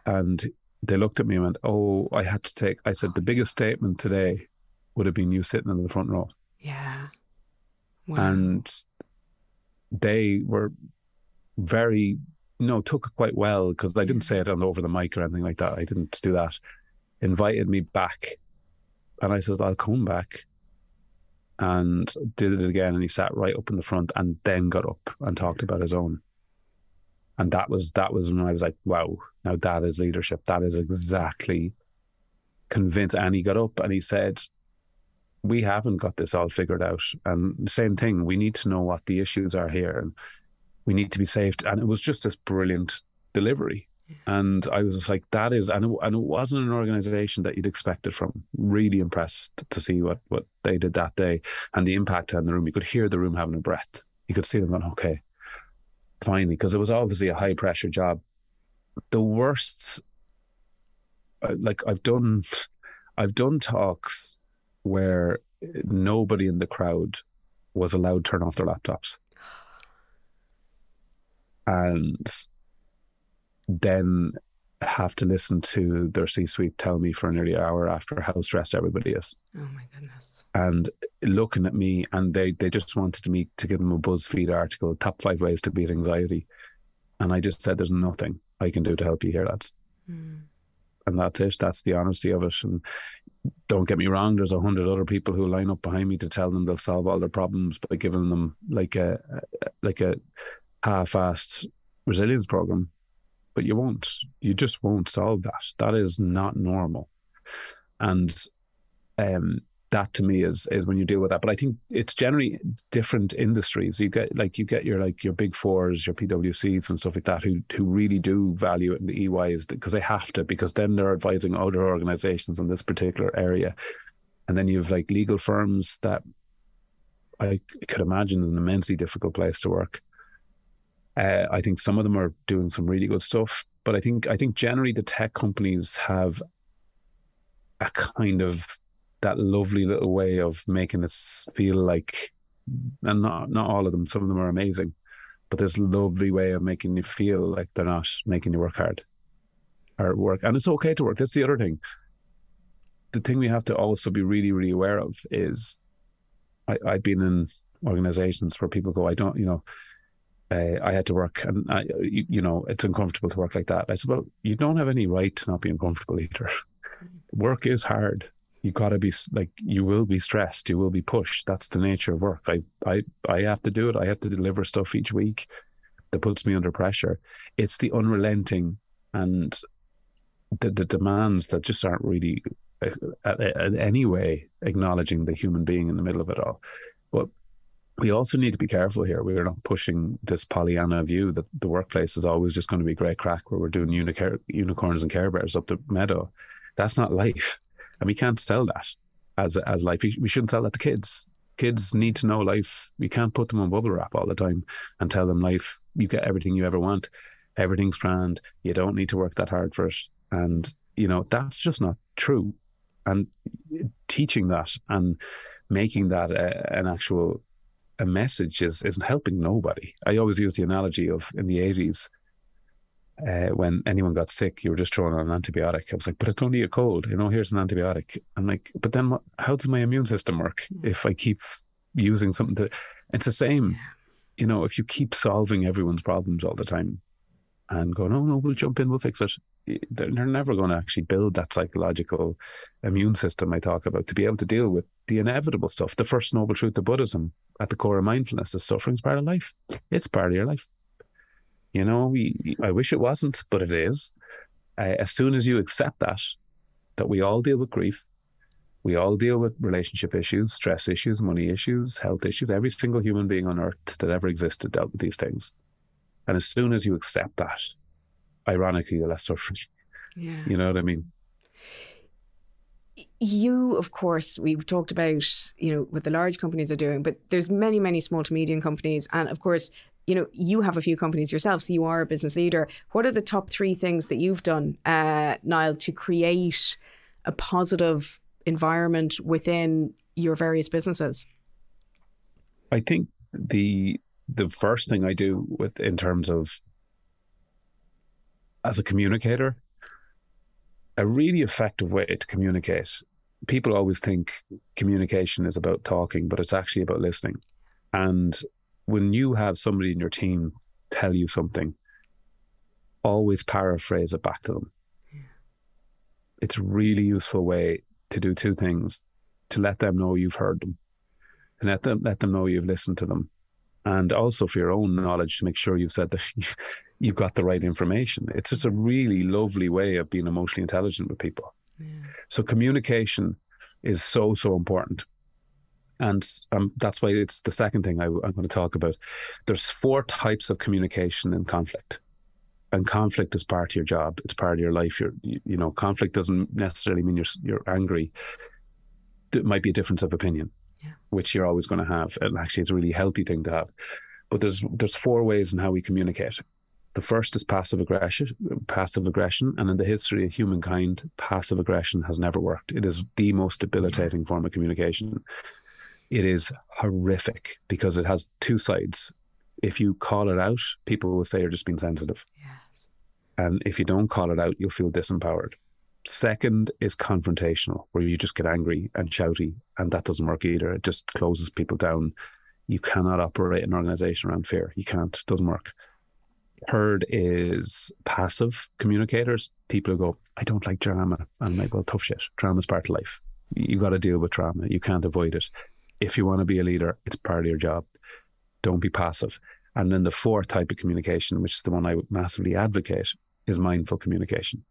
And they looked at me and went, Oh, I had to take. I said, The biggest statement today would have been you sitting in the front row. Yeah. Wow. And they were very know, took quite well because I didn't say it on over the mic or anything like that. I didn't do that. Invited me back, and I said I'll come back, and did it again. And he sat right up in the front, and then got up and talked about his own. And that was that was when I was like, wow, now that is leadership. That is exactly convinced. And he got up and he said, we haven't got this all figured out. And same thing, we need to know what the issues are here. And we need to be saved. And it was just this brilliant delivery. And I was just like, that is, and it, and it wasn't an organization that you'd expect it from. Really impressed to see what, what they did that day and the impact on the room. You could hear the room having a breath. You could see them going, okay, finally, because it was obviously a high pressure job. The worst, uh, like I've done, I've done talks where nobody in the crowd was allowed to turn off their laptops and then have to listen to their C suite tell me for nearly an hour after how stressed everybody is. Oh my goodness. And looking at me and they they just wanted me to give them a BuzzFeed article, top five ways to beat anxiety. And I just said there's nothing I can do to help you here, lads. Mm. And that's it. That's the honesty of it. And don't get me wrong, there's a hundred other people who line up behind me to tell them they'll solve all their problems by giving them like a like a half-assed resilience program, but you won't. You just won't solve that. That is not normal, and um, that to me is is when you deal with that. But I think it's generally different industries. You get like you get your like your big fours, your PwCs and stuff like that, who who really do value it the EYs because they have to because then they're advising other organizations in this particular area, and then you have like legal firms that I could imagine is an immensely difficult place to work. Uh, I think some of them are doing some really good stuff, but I think I think generally the tech companies have a kind of that lovely little way of making us feel like, and not not all of them. Some of them are amazing, but this lovely way of making you feel like they're not making you work hard or work, and it's okay to work. That's the other thing. The thing we have to also be really really aware of is, I, I've been in organizations where people go, I don't, you know uh, I had to work, and I, you, you, know it's uncomfortable to work like that. I said, well, you don't have any right to not be uncomfortable either. work is hard. You got to be like you will be stressed. You will be pushed. That's the nature of work. I I I have to do it. I have to deliver stuff each week that puts me under pressure. It's the unrelenting and the the demands that just aren't really uh, uh, uh, in any way acknowledging the human being in the middle of it all. But we also need to be careful here. We're not pushing this Pollyanna view that the workplace is always just going to be great crack where we're doing unicorns and Care Bears up the meadow. That's not life. And we can't sell that as, as life. We shouldn't tell that to kids. Kids need to know life. We can't put them on bubble wrap all the time and tell them life, you get everything you ever want. Everything's grand. You don't need to work that hard for it. And, you know, that's just not true. And teaching that and making that a, an actual a message is isn't helping nobody. I always use the analogy of in the eighties, uh, when anyone got sick, you were just throwing on an antibiotic. I was like, but it's only a cold, you know. Here's an antibiotic. I'm like, but then what, how does my immune system work hmm. if I keep using something that? It's the same, you know. If you keep solving everyone's problems all the time, and going, oh no, we'll jump in, we'll fix it. They're, never going to actually build that psychological immune system I talk about to be able to deal with the inevitable stuff. The first noble truth of Buddhism at the core of mindfulness is suffering is part of life. It's part of your life. You know, we, I wish it wasn't, but it is. Uh, as soon as you accept that, that we all deal with grief, we all deal with relationship issues, stress issues, money issues, health issues. Every single human being on earth that ever existed dealt with these things. And as soon as you accept that, ironically, you're less suffering. Yeah. You know what I mean? You, of course, we've talked about, you know, what the large companies are doing, but there's many, many small to medium companies. And of course, you know, you have a few companies yourself, so you are a business leader. What are the top three things that you've done, uh, Niall, to create a positive environment within your various businesses? I think the the first thing I do with in terms of as a communicator, a really effective way to communicate. People always think communication is about talking, but it's actually about listening. And when you have somebody in your team tell you something, always paraphrase it back to them. It's a really useful way to do two things to let them know you've heard them and let them let them know you've listened to them and also for your own knowledge to make sure you've said that <laughs> you've got the right information. It's just a really lovely way of being emotionally intelligent with people. Yeah. So communication is so so important, and um, that's why it's the second thing I, I'm going to talk about. There's four types of communication in conflict, and conflict is part of your job. It's part of your life. You're, you, you know, conflict doesn't necessarily mean you're you're angry. It might be a difference of opinion yeah. which you're always going to have. And actually, it's a really healthy thing to have. But there's there's four ways in how we communicate. The first is passive aggression. Passive aggression, and in the history of humankind, passive aggression has never worked. It is the most debilitating form of communication. It is horrific because it has two sides. If you call it out, people will say you're just being sensitive. Yes. And if you don't call it out, you'll feel disempowered. Second is confrontational, where you just get angry and shouty, and that doesn't work either. It just closes people down. You cannot operate an organization around fear. You can't. It doesn't work. Third is passive communicators. People who go, I don't like drama. And I'm like, well, tough shit. Drama's part of life. You got to deal with drama. You can't avoid it. If you want to be a leader, it's part of your job. Don't be passive. And then the fourth type of communication, which is the one I massively advocate, is mindful communication.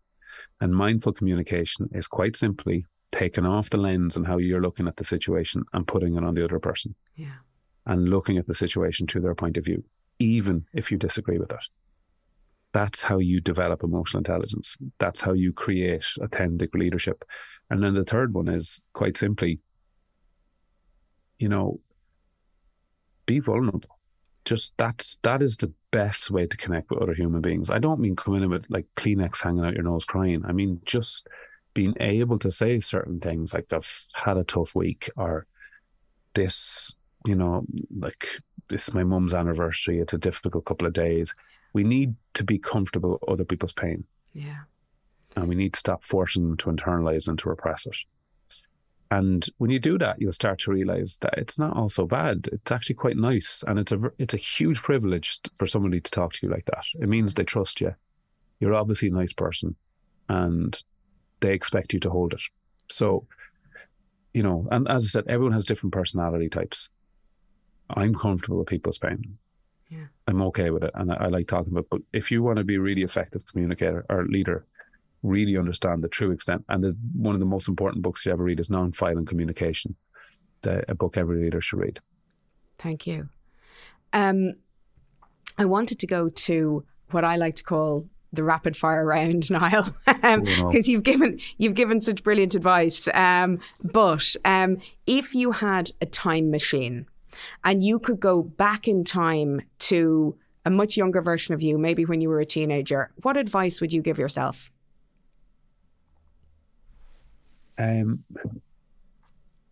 And mindful communication is quite simply taking off the lens and how you're looking at the situation and putting it on the other person. Yeah. And looking at the situation through their point of view, even if you disagree with it. That's how you develop emotional intelligence. That's how you create authentic leadership. And then the third one is quite simply, you know, be vulnerable just that's that is the best way to connect with other human beings. I don't mean coming in with like Kleenex hanging out your nose crying. I mean just being able to say certain things like I've had a tough week or this, you know, like this is my mum's anniversary. It's a difficult couple of days. We need to be comfortable with other people's pain. Yeah. And we need to stop forcing them to internalize and to repress it. And when you do that, you'll start to realize that it's not all so bad. It's actually quite nice, and it's a it's a huge privilege for somebody to talk to you like that. It means they trust you. You're obviously a nice person, and they expect you to hold it. So, you know, and as I said, everyone has different personality types. I'm comfortable with people's pain. Yeah. I'm okay with it, and I, I like talking about. But if you want to be a really effective communicator or leader, really understand the true extent. And the, one of the most important books you ever read is Nonviolent Communication, the, a book every leader should read. Thank you. Um, I wanted to go to what I like to call the rapid fire round, <laughs> Niall, because um, oh, you've given you've given such brilliant advice. Um, but um, if you had a time machine and you could go back in time to a much younger version of you, maybe when you were a teenager, what advice would you give yourself? Um,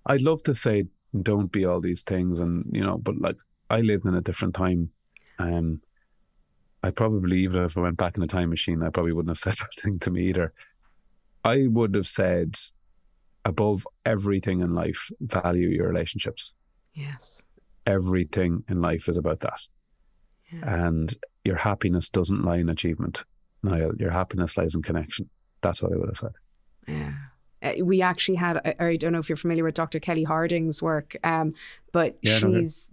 I'd love to say don't be all these things, and you know, but like I lived in a different time. Um, I probably even if I went back in a time machine, I probably wouldn't have <laughs> said that thing to me either. I would have said, above everything in life, value your relationships. Yes. Everything in life is about that. Yeah. And your happiness doesn't lie in achievement. Niall, your happiness lies in connection. That's what I would have said. Yeah. Uh, we actually had, I don't know if you're familiar with Dr. Kelli Harding's work, um, but yeah, she's,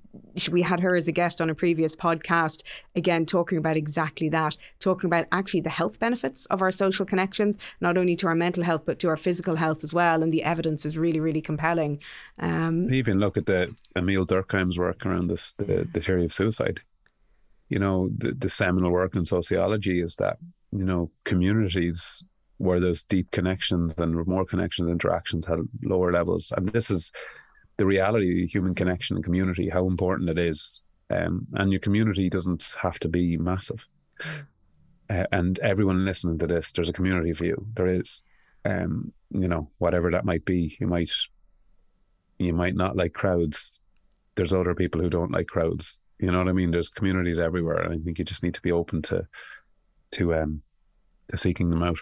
we had her as a guest on a previous podcast, again, talking about exactly that, talking about actually the health benefits of our social connections, not only to our mental health, but to our physical health as well. And the evidence is really, really compelling. Um, Even look at the Emile Durkheim's work around this, the, the theory of suicide. You know, the, the seminal work in sociology is that, you know, communities where there's deep connections and more connections, interactions at lower levels. And this is the reality, human connection and community, how important it is. Um, and your community doesn't have to be massive. Uh, and everyone listening to this, there's a community for you. There is, um, you know, whatever that might be. You might, you might not like crowds. There's other people who don't like crowds. You know what I mean? There's communities everywhere, and I think you just need to be open to, to, um, to seeking them out.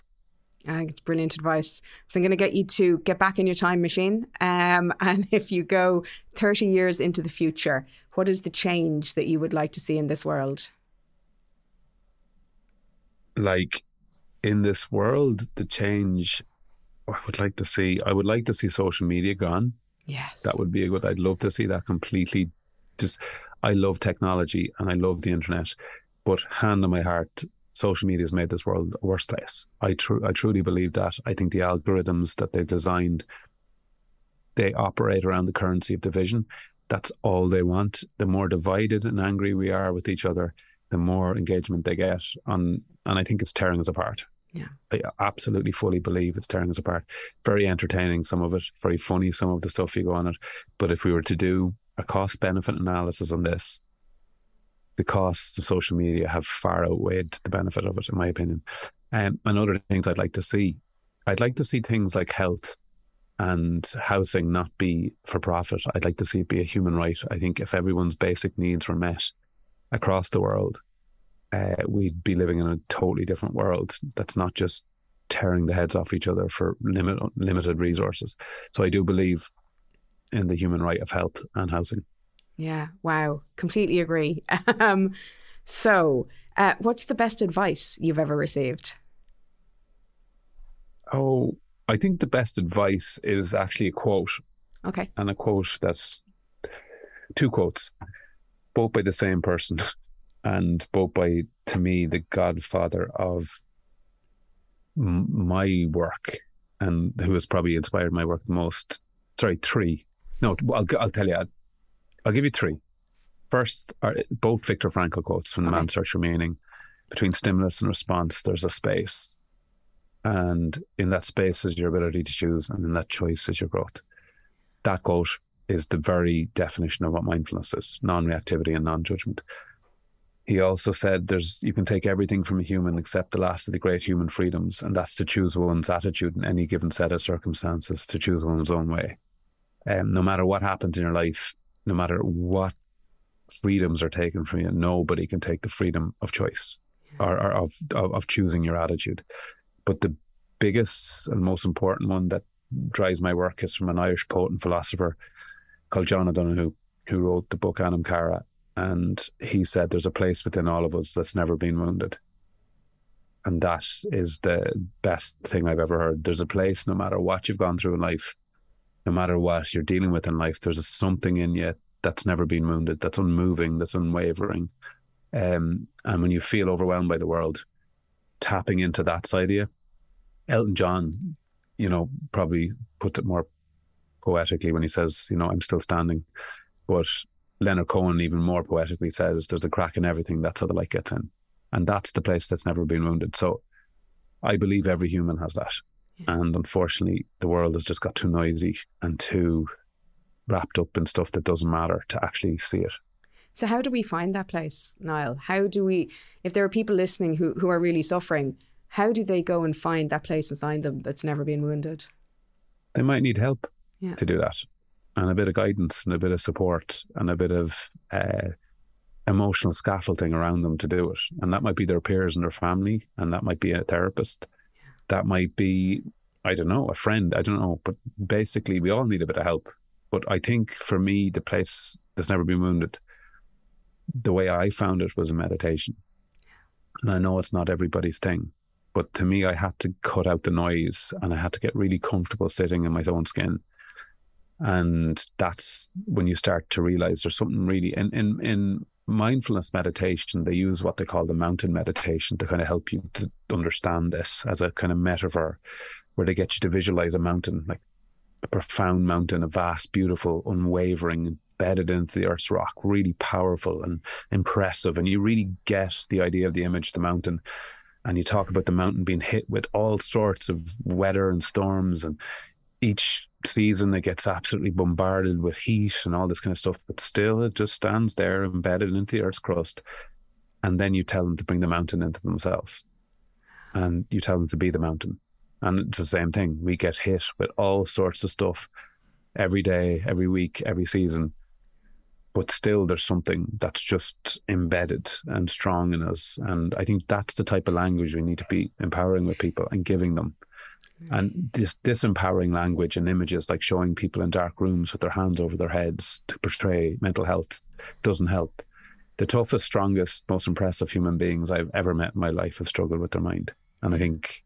I think it's brilliant advice. So I'm going to get you to get back in your time machine. Um, <laughs> and if you go 30 years into the future, what is the change that you would like to see in this world? Like in this world, the change I would like to see, I would like to see social media gone. Yes. That would be a good, I'd love to see that completely. Just, I love technology and I love the internet, but hand on my heart, social media has made this world a worse place. I tr- I truly believe that. I think the algorithms that they've designed, they operate around the currency of division. That's all they want. The more divided and angry we are with each other, the more engagement they get on, and I think it's tearing us apart. Yeah. I absolutely fully believe it's tearing us apart. Very entertaining, some of it, very funny, some of the stuff you go on it. But if we were to do a cost benefit analysis on this, the costs of social media have far outweighed the benefit of it, in my opinion. Um, and other things I'd like to see, I'd like to see things like health and housing not be for profit. I'd like to see it be a human right. I think if everyone's basic needs were met across the world, uh, we'd be living in a totally different world. That's not just tearing the heads off each other for limit, limited resources. So I do believe in the human right of health and housing. Yeah. Wow. Completely agree. <laughs> um, so, uh, what's the best advice you've ever received? Oh, I think the best advice is actually a quote. Okay. And a quote that's two quotes, both by the same person, <laughs> and both by, to me, the godfather of m- my work and who has probably inspired my work the most. Sorry, three. No, I'll, I'll tell you, I'll give you three. First, are both Viktor Frankl quotes from The okay. Man's Search for Meaning. Between stimulus and response, there's a space. And in that space is your ability to choose, and in that choice is your growth. That quote is the very definition of what mindfulness is non reactivity and non judgment. He also said there's you can take everything from a human except the last of the great human freedoms, and that's to choose one's attitude in any given set of circumstances, to choose one's own way. Um, no matter what happens in your life, no matter what freedoms are taken from you, nobody can take the freedom of choice or, or of, of, of choosing your attitude. But the biggest and most important one that drives my work is from an Irish poet and philosopher called John O'Donohue, who wrote the book Anam Cara. And he said, There's a place within all of us that's never been wounded. And that is the best thing I've ever heard. There's a place, no matter what you've gone through in life, no matter what you're dealing with in life, there's something in you that's never been wounded, that's unmoving, that's unwavering. Um, and when you feel overwhelmed by the world, tapping into that side of you, Elton John, you know, probably puts it more poetically when he says, you know, I'm still standing. But Leonard Cohen even more poetically says, "There's a crack in everything. That's how the light gets in," and that's the place that's never been wounded. So, I believe every human has that. And unfortunately, the world has just got too noisy and too wrapped up in stuff that doesn't matter to actually see it. So, how do we find that place, Niall? How do we, if there are people listening who, who are really suffering, how do they go and find that place inside them that's never been wounded? They might need help yeah. to do that, and a bit of guidance, and a bit of support, and a bit of uh, emotional scaffolding around them to do it. And that might be their peers and their family, and that might be a therapist. That might be, I don't know, a friend. I don't know. But basically, we all need a bit of help. But I think for me, the place that's never been wounded, the way I found it was a meditation. And I know it's not everybody's thing, but to me, I had to cut out the noise and I had to get really comfortable sitting in my own skin. And that's when you start to realize there's something really in, in, in mindfulness meditation, they use what they call the mountain meditation to kind of help you to understand this as a kind of metaphor where they get you to visualize a mountain, like a profound mountain, a vast, beautiful, unwavering, embedded into the earth's rock, really powerful and impressive. And you really get the idea of the image of the mountain. And you talk about the mountain being hit with all sorts of weather and storms. And each season it gets absolutely bombarded with heat and all this kind of stuff. But still, it just stands there embedded into the earth's crust. And then you tell them to bring the mountain into themselves. And you tell them to be the mountain. And it's the same thing. We get hit with all sorts of stuff every day, every week, every season but still there's something that's just embedded and strong in us. And I think that's the type of language we need to be empowering with people and giving them. And this disempowering language and images like showing people in dark rooms with their hands over their heads to portray mental health doesn't help. The toughest, strongest, most impressive human beings I've ever met in my life have struggled with their mind. And I think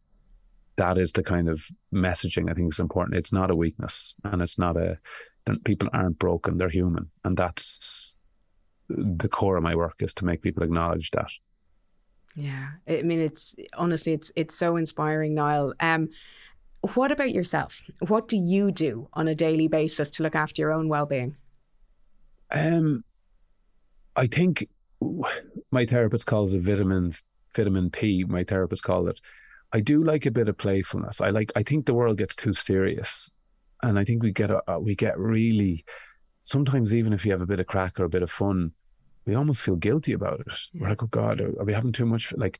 that is the kind of messaging I think is important. It's not a weakness and it's not a people aren't broken; they're human, and that's the core of my work is to make people acknowledge that. Yeah, I mean, it's honestly, it's it's so inspiring, Niall. Um, what about yourself? What do you do on a daily basis to look after your own well-being? Um, I think my therapist calls it vitamin vitamin P. My therapist called it. I do like a bit of playfulness. I like. I think the world gets too serious, and I think we get a, we get really sometimes even if you have a bit of crack or a bit of fun, we almost feel guilty about it. We're like, oh God, are, are we having too much? Like,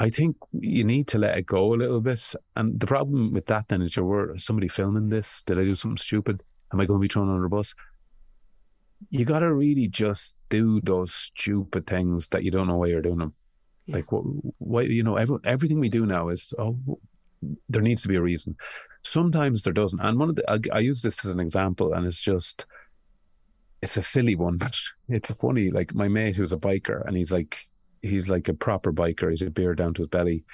I think you need to let it go a little bit. And the problem with that then is you're somebody filming this. Did I do something stupid? Am I going to be thrown under a bus? You got to really just do those stupid things that you don't know why you're doing them. Yeah. Like what, what, you know, every, everything we do now is, oh, there needs to be a reason. Sometimes there doesn't. And one of the, I, I use this as an example, and it's just, it's a silly one, <laughs> but it's funny. Like my mate who's a biker, and he's like, he's like a proper biker. He's a beard down to his belly,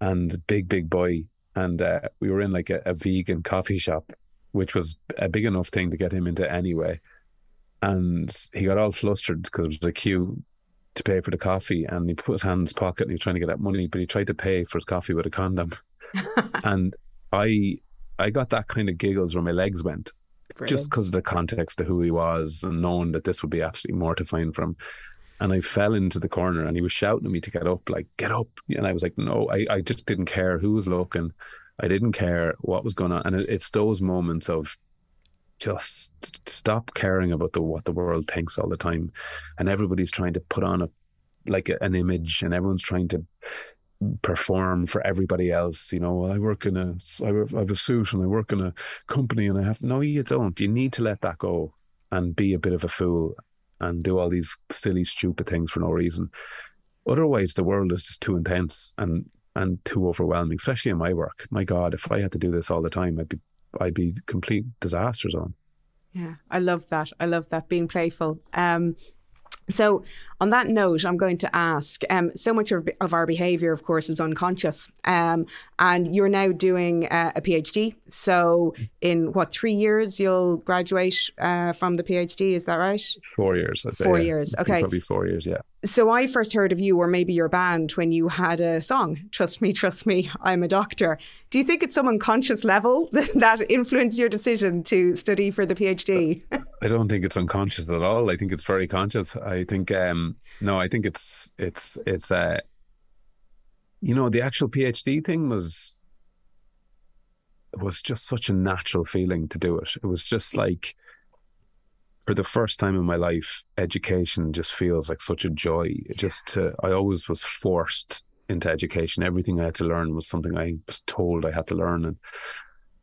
and big, big boy. And uh, we were in like a, a vegan coffee shop, which was a big enough thing to get him into anyway. And he got all flustered because it was a queue to pay for the coffee and he put his hand in his pocket and he was trying to get that money, but he tried to pay for his coffee with a condom. <laughs> and I I got that kind of giggles where my legs went. Brilliant. Just because of the context of who he was and knowing that this would be absolutely mortifying for him. And I fell into the corner and he was shouting at me to get up, like, get up. And I was like, no, I, I just didn't care who was looking. I didn't care what was going on. And it, it's those moments of just stop caring about the what the world thinks all the time. And everybody's trying to put on a like a, an image and everyone's trying to perform for everybody else. You know, I work in a, I have a suit and I work in a company and I have, no, you don't. You need to let that go and be a bit of a fool and do all these silly, stupid things for no reason. Otherwise, the world is just too intense and, and too overwhelming, especially in my work. My God, if I had to do this all the time, I'd be, I'd be complete disaster zone. Yeah, I love that. I love that being playful. Um, so, on that note, I'm going to ask um, so much of, of, our behavior, of course, is unconscious. Um, and you're now doing uh, a PhD. So, in what, three years, you'll graduate uh, from the PhD? Is that right? Four years, I'd say. Four yeah. years, okay. Probably four years, yeah. so I first heard of you or maybe your band when you had a song, Trust Me, Trust Me, I'm a Doctor. Do you think it's some unconscious level <laughs> that influenced your decision to study for the PhD? I don't think it's unconscious at all. I think it's very conscious. I think um no, I think it's it's it's uh you know, the actual PhD thing was was just such a natural feeling to do it. It was just like for the first time in my life, education just feels like such a joy. It just to, I always was forced into education. Everything I had to learn was something I was told I had to learn, and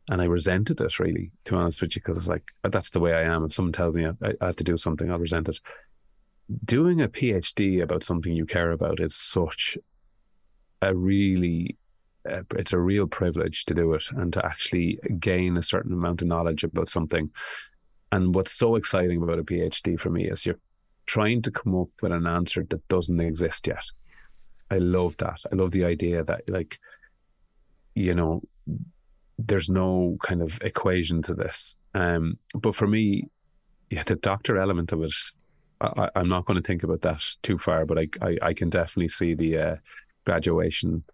and I resented it really, to be honest with you, because it's like that's the way I am. If someone tells me I, I have to do something, I'll resent it. Doing a PhD about something you care about is such a really uh, it's a real privilege to do it and to actually gain a certain amount of knowledge about something and what's so exciting about a PhD for me is you're trying to come up with an answer that doesn't exist yet. I love that. I love the idea that, like, you know, there's no kind of equation to this. Um, but for me, yeah, the doctor element of it, I, am not going to think about that too far, but I, I, I can definitely see the uh, graduation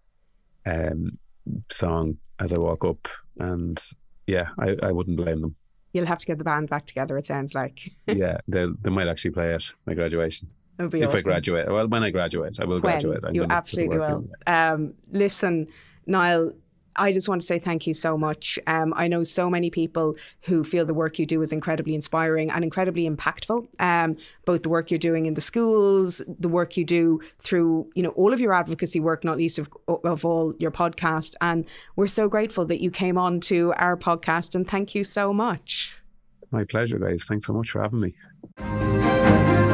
um, song as I walk up. And yeah, I, I wouldn't blame them you'll have to get the band back together. It sounds like. <laughs> yeah, they they might actually play it my graduation. if awesome. I graduate, well, when I graduate, I will when? graduate. I'm you absolutely will. Um, listen, Niall, I just want to say thank you so much. Um, I know so many people who feel the work you do is incredibly inspiring and incredibly impactful. Um, both the work you're doing in the schools, the work you do through, you know, all of your advocacy work, not least of, of all your podcast. And we're so grateful that you came on to our podcast. And thank you so much. My pleasure, guys. Thanks so much for having me.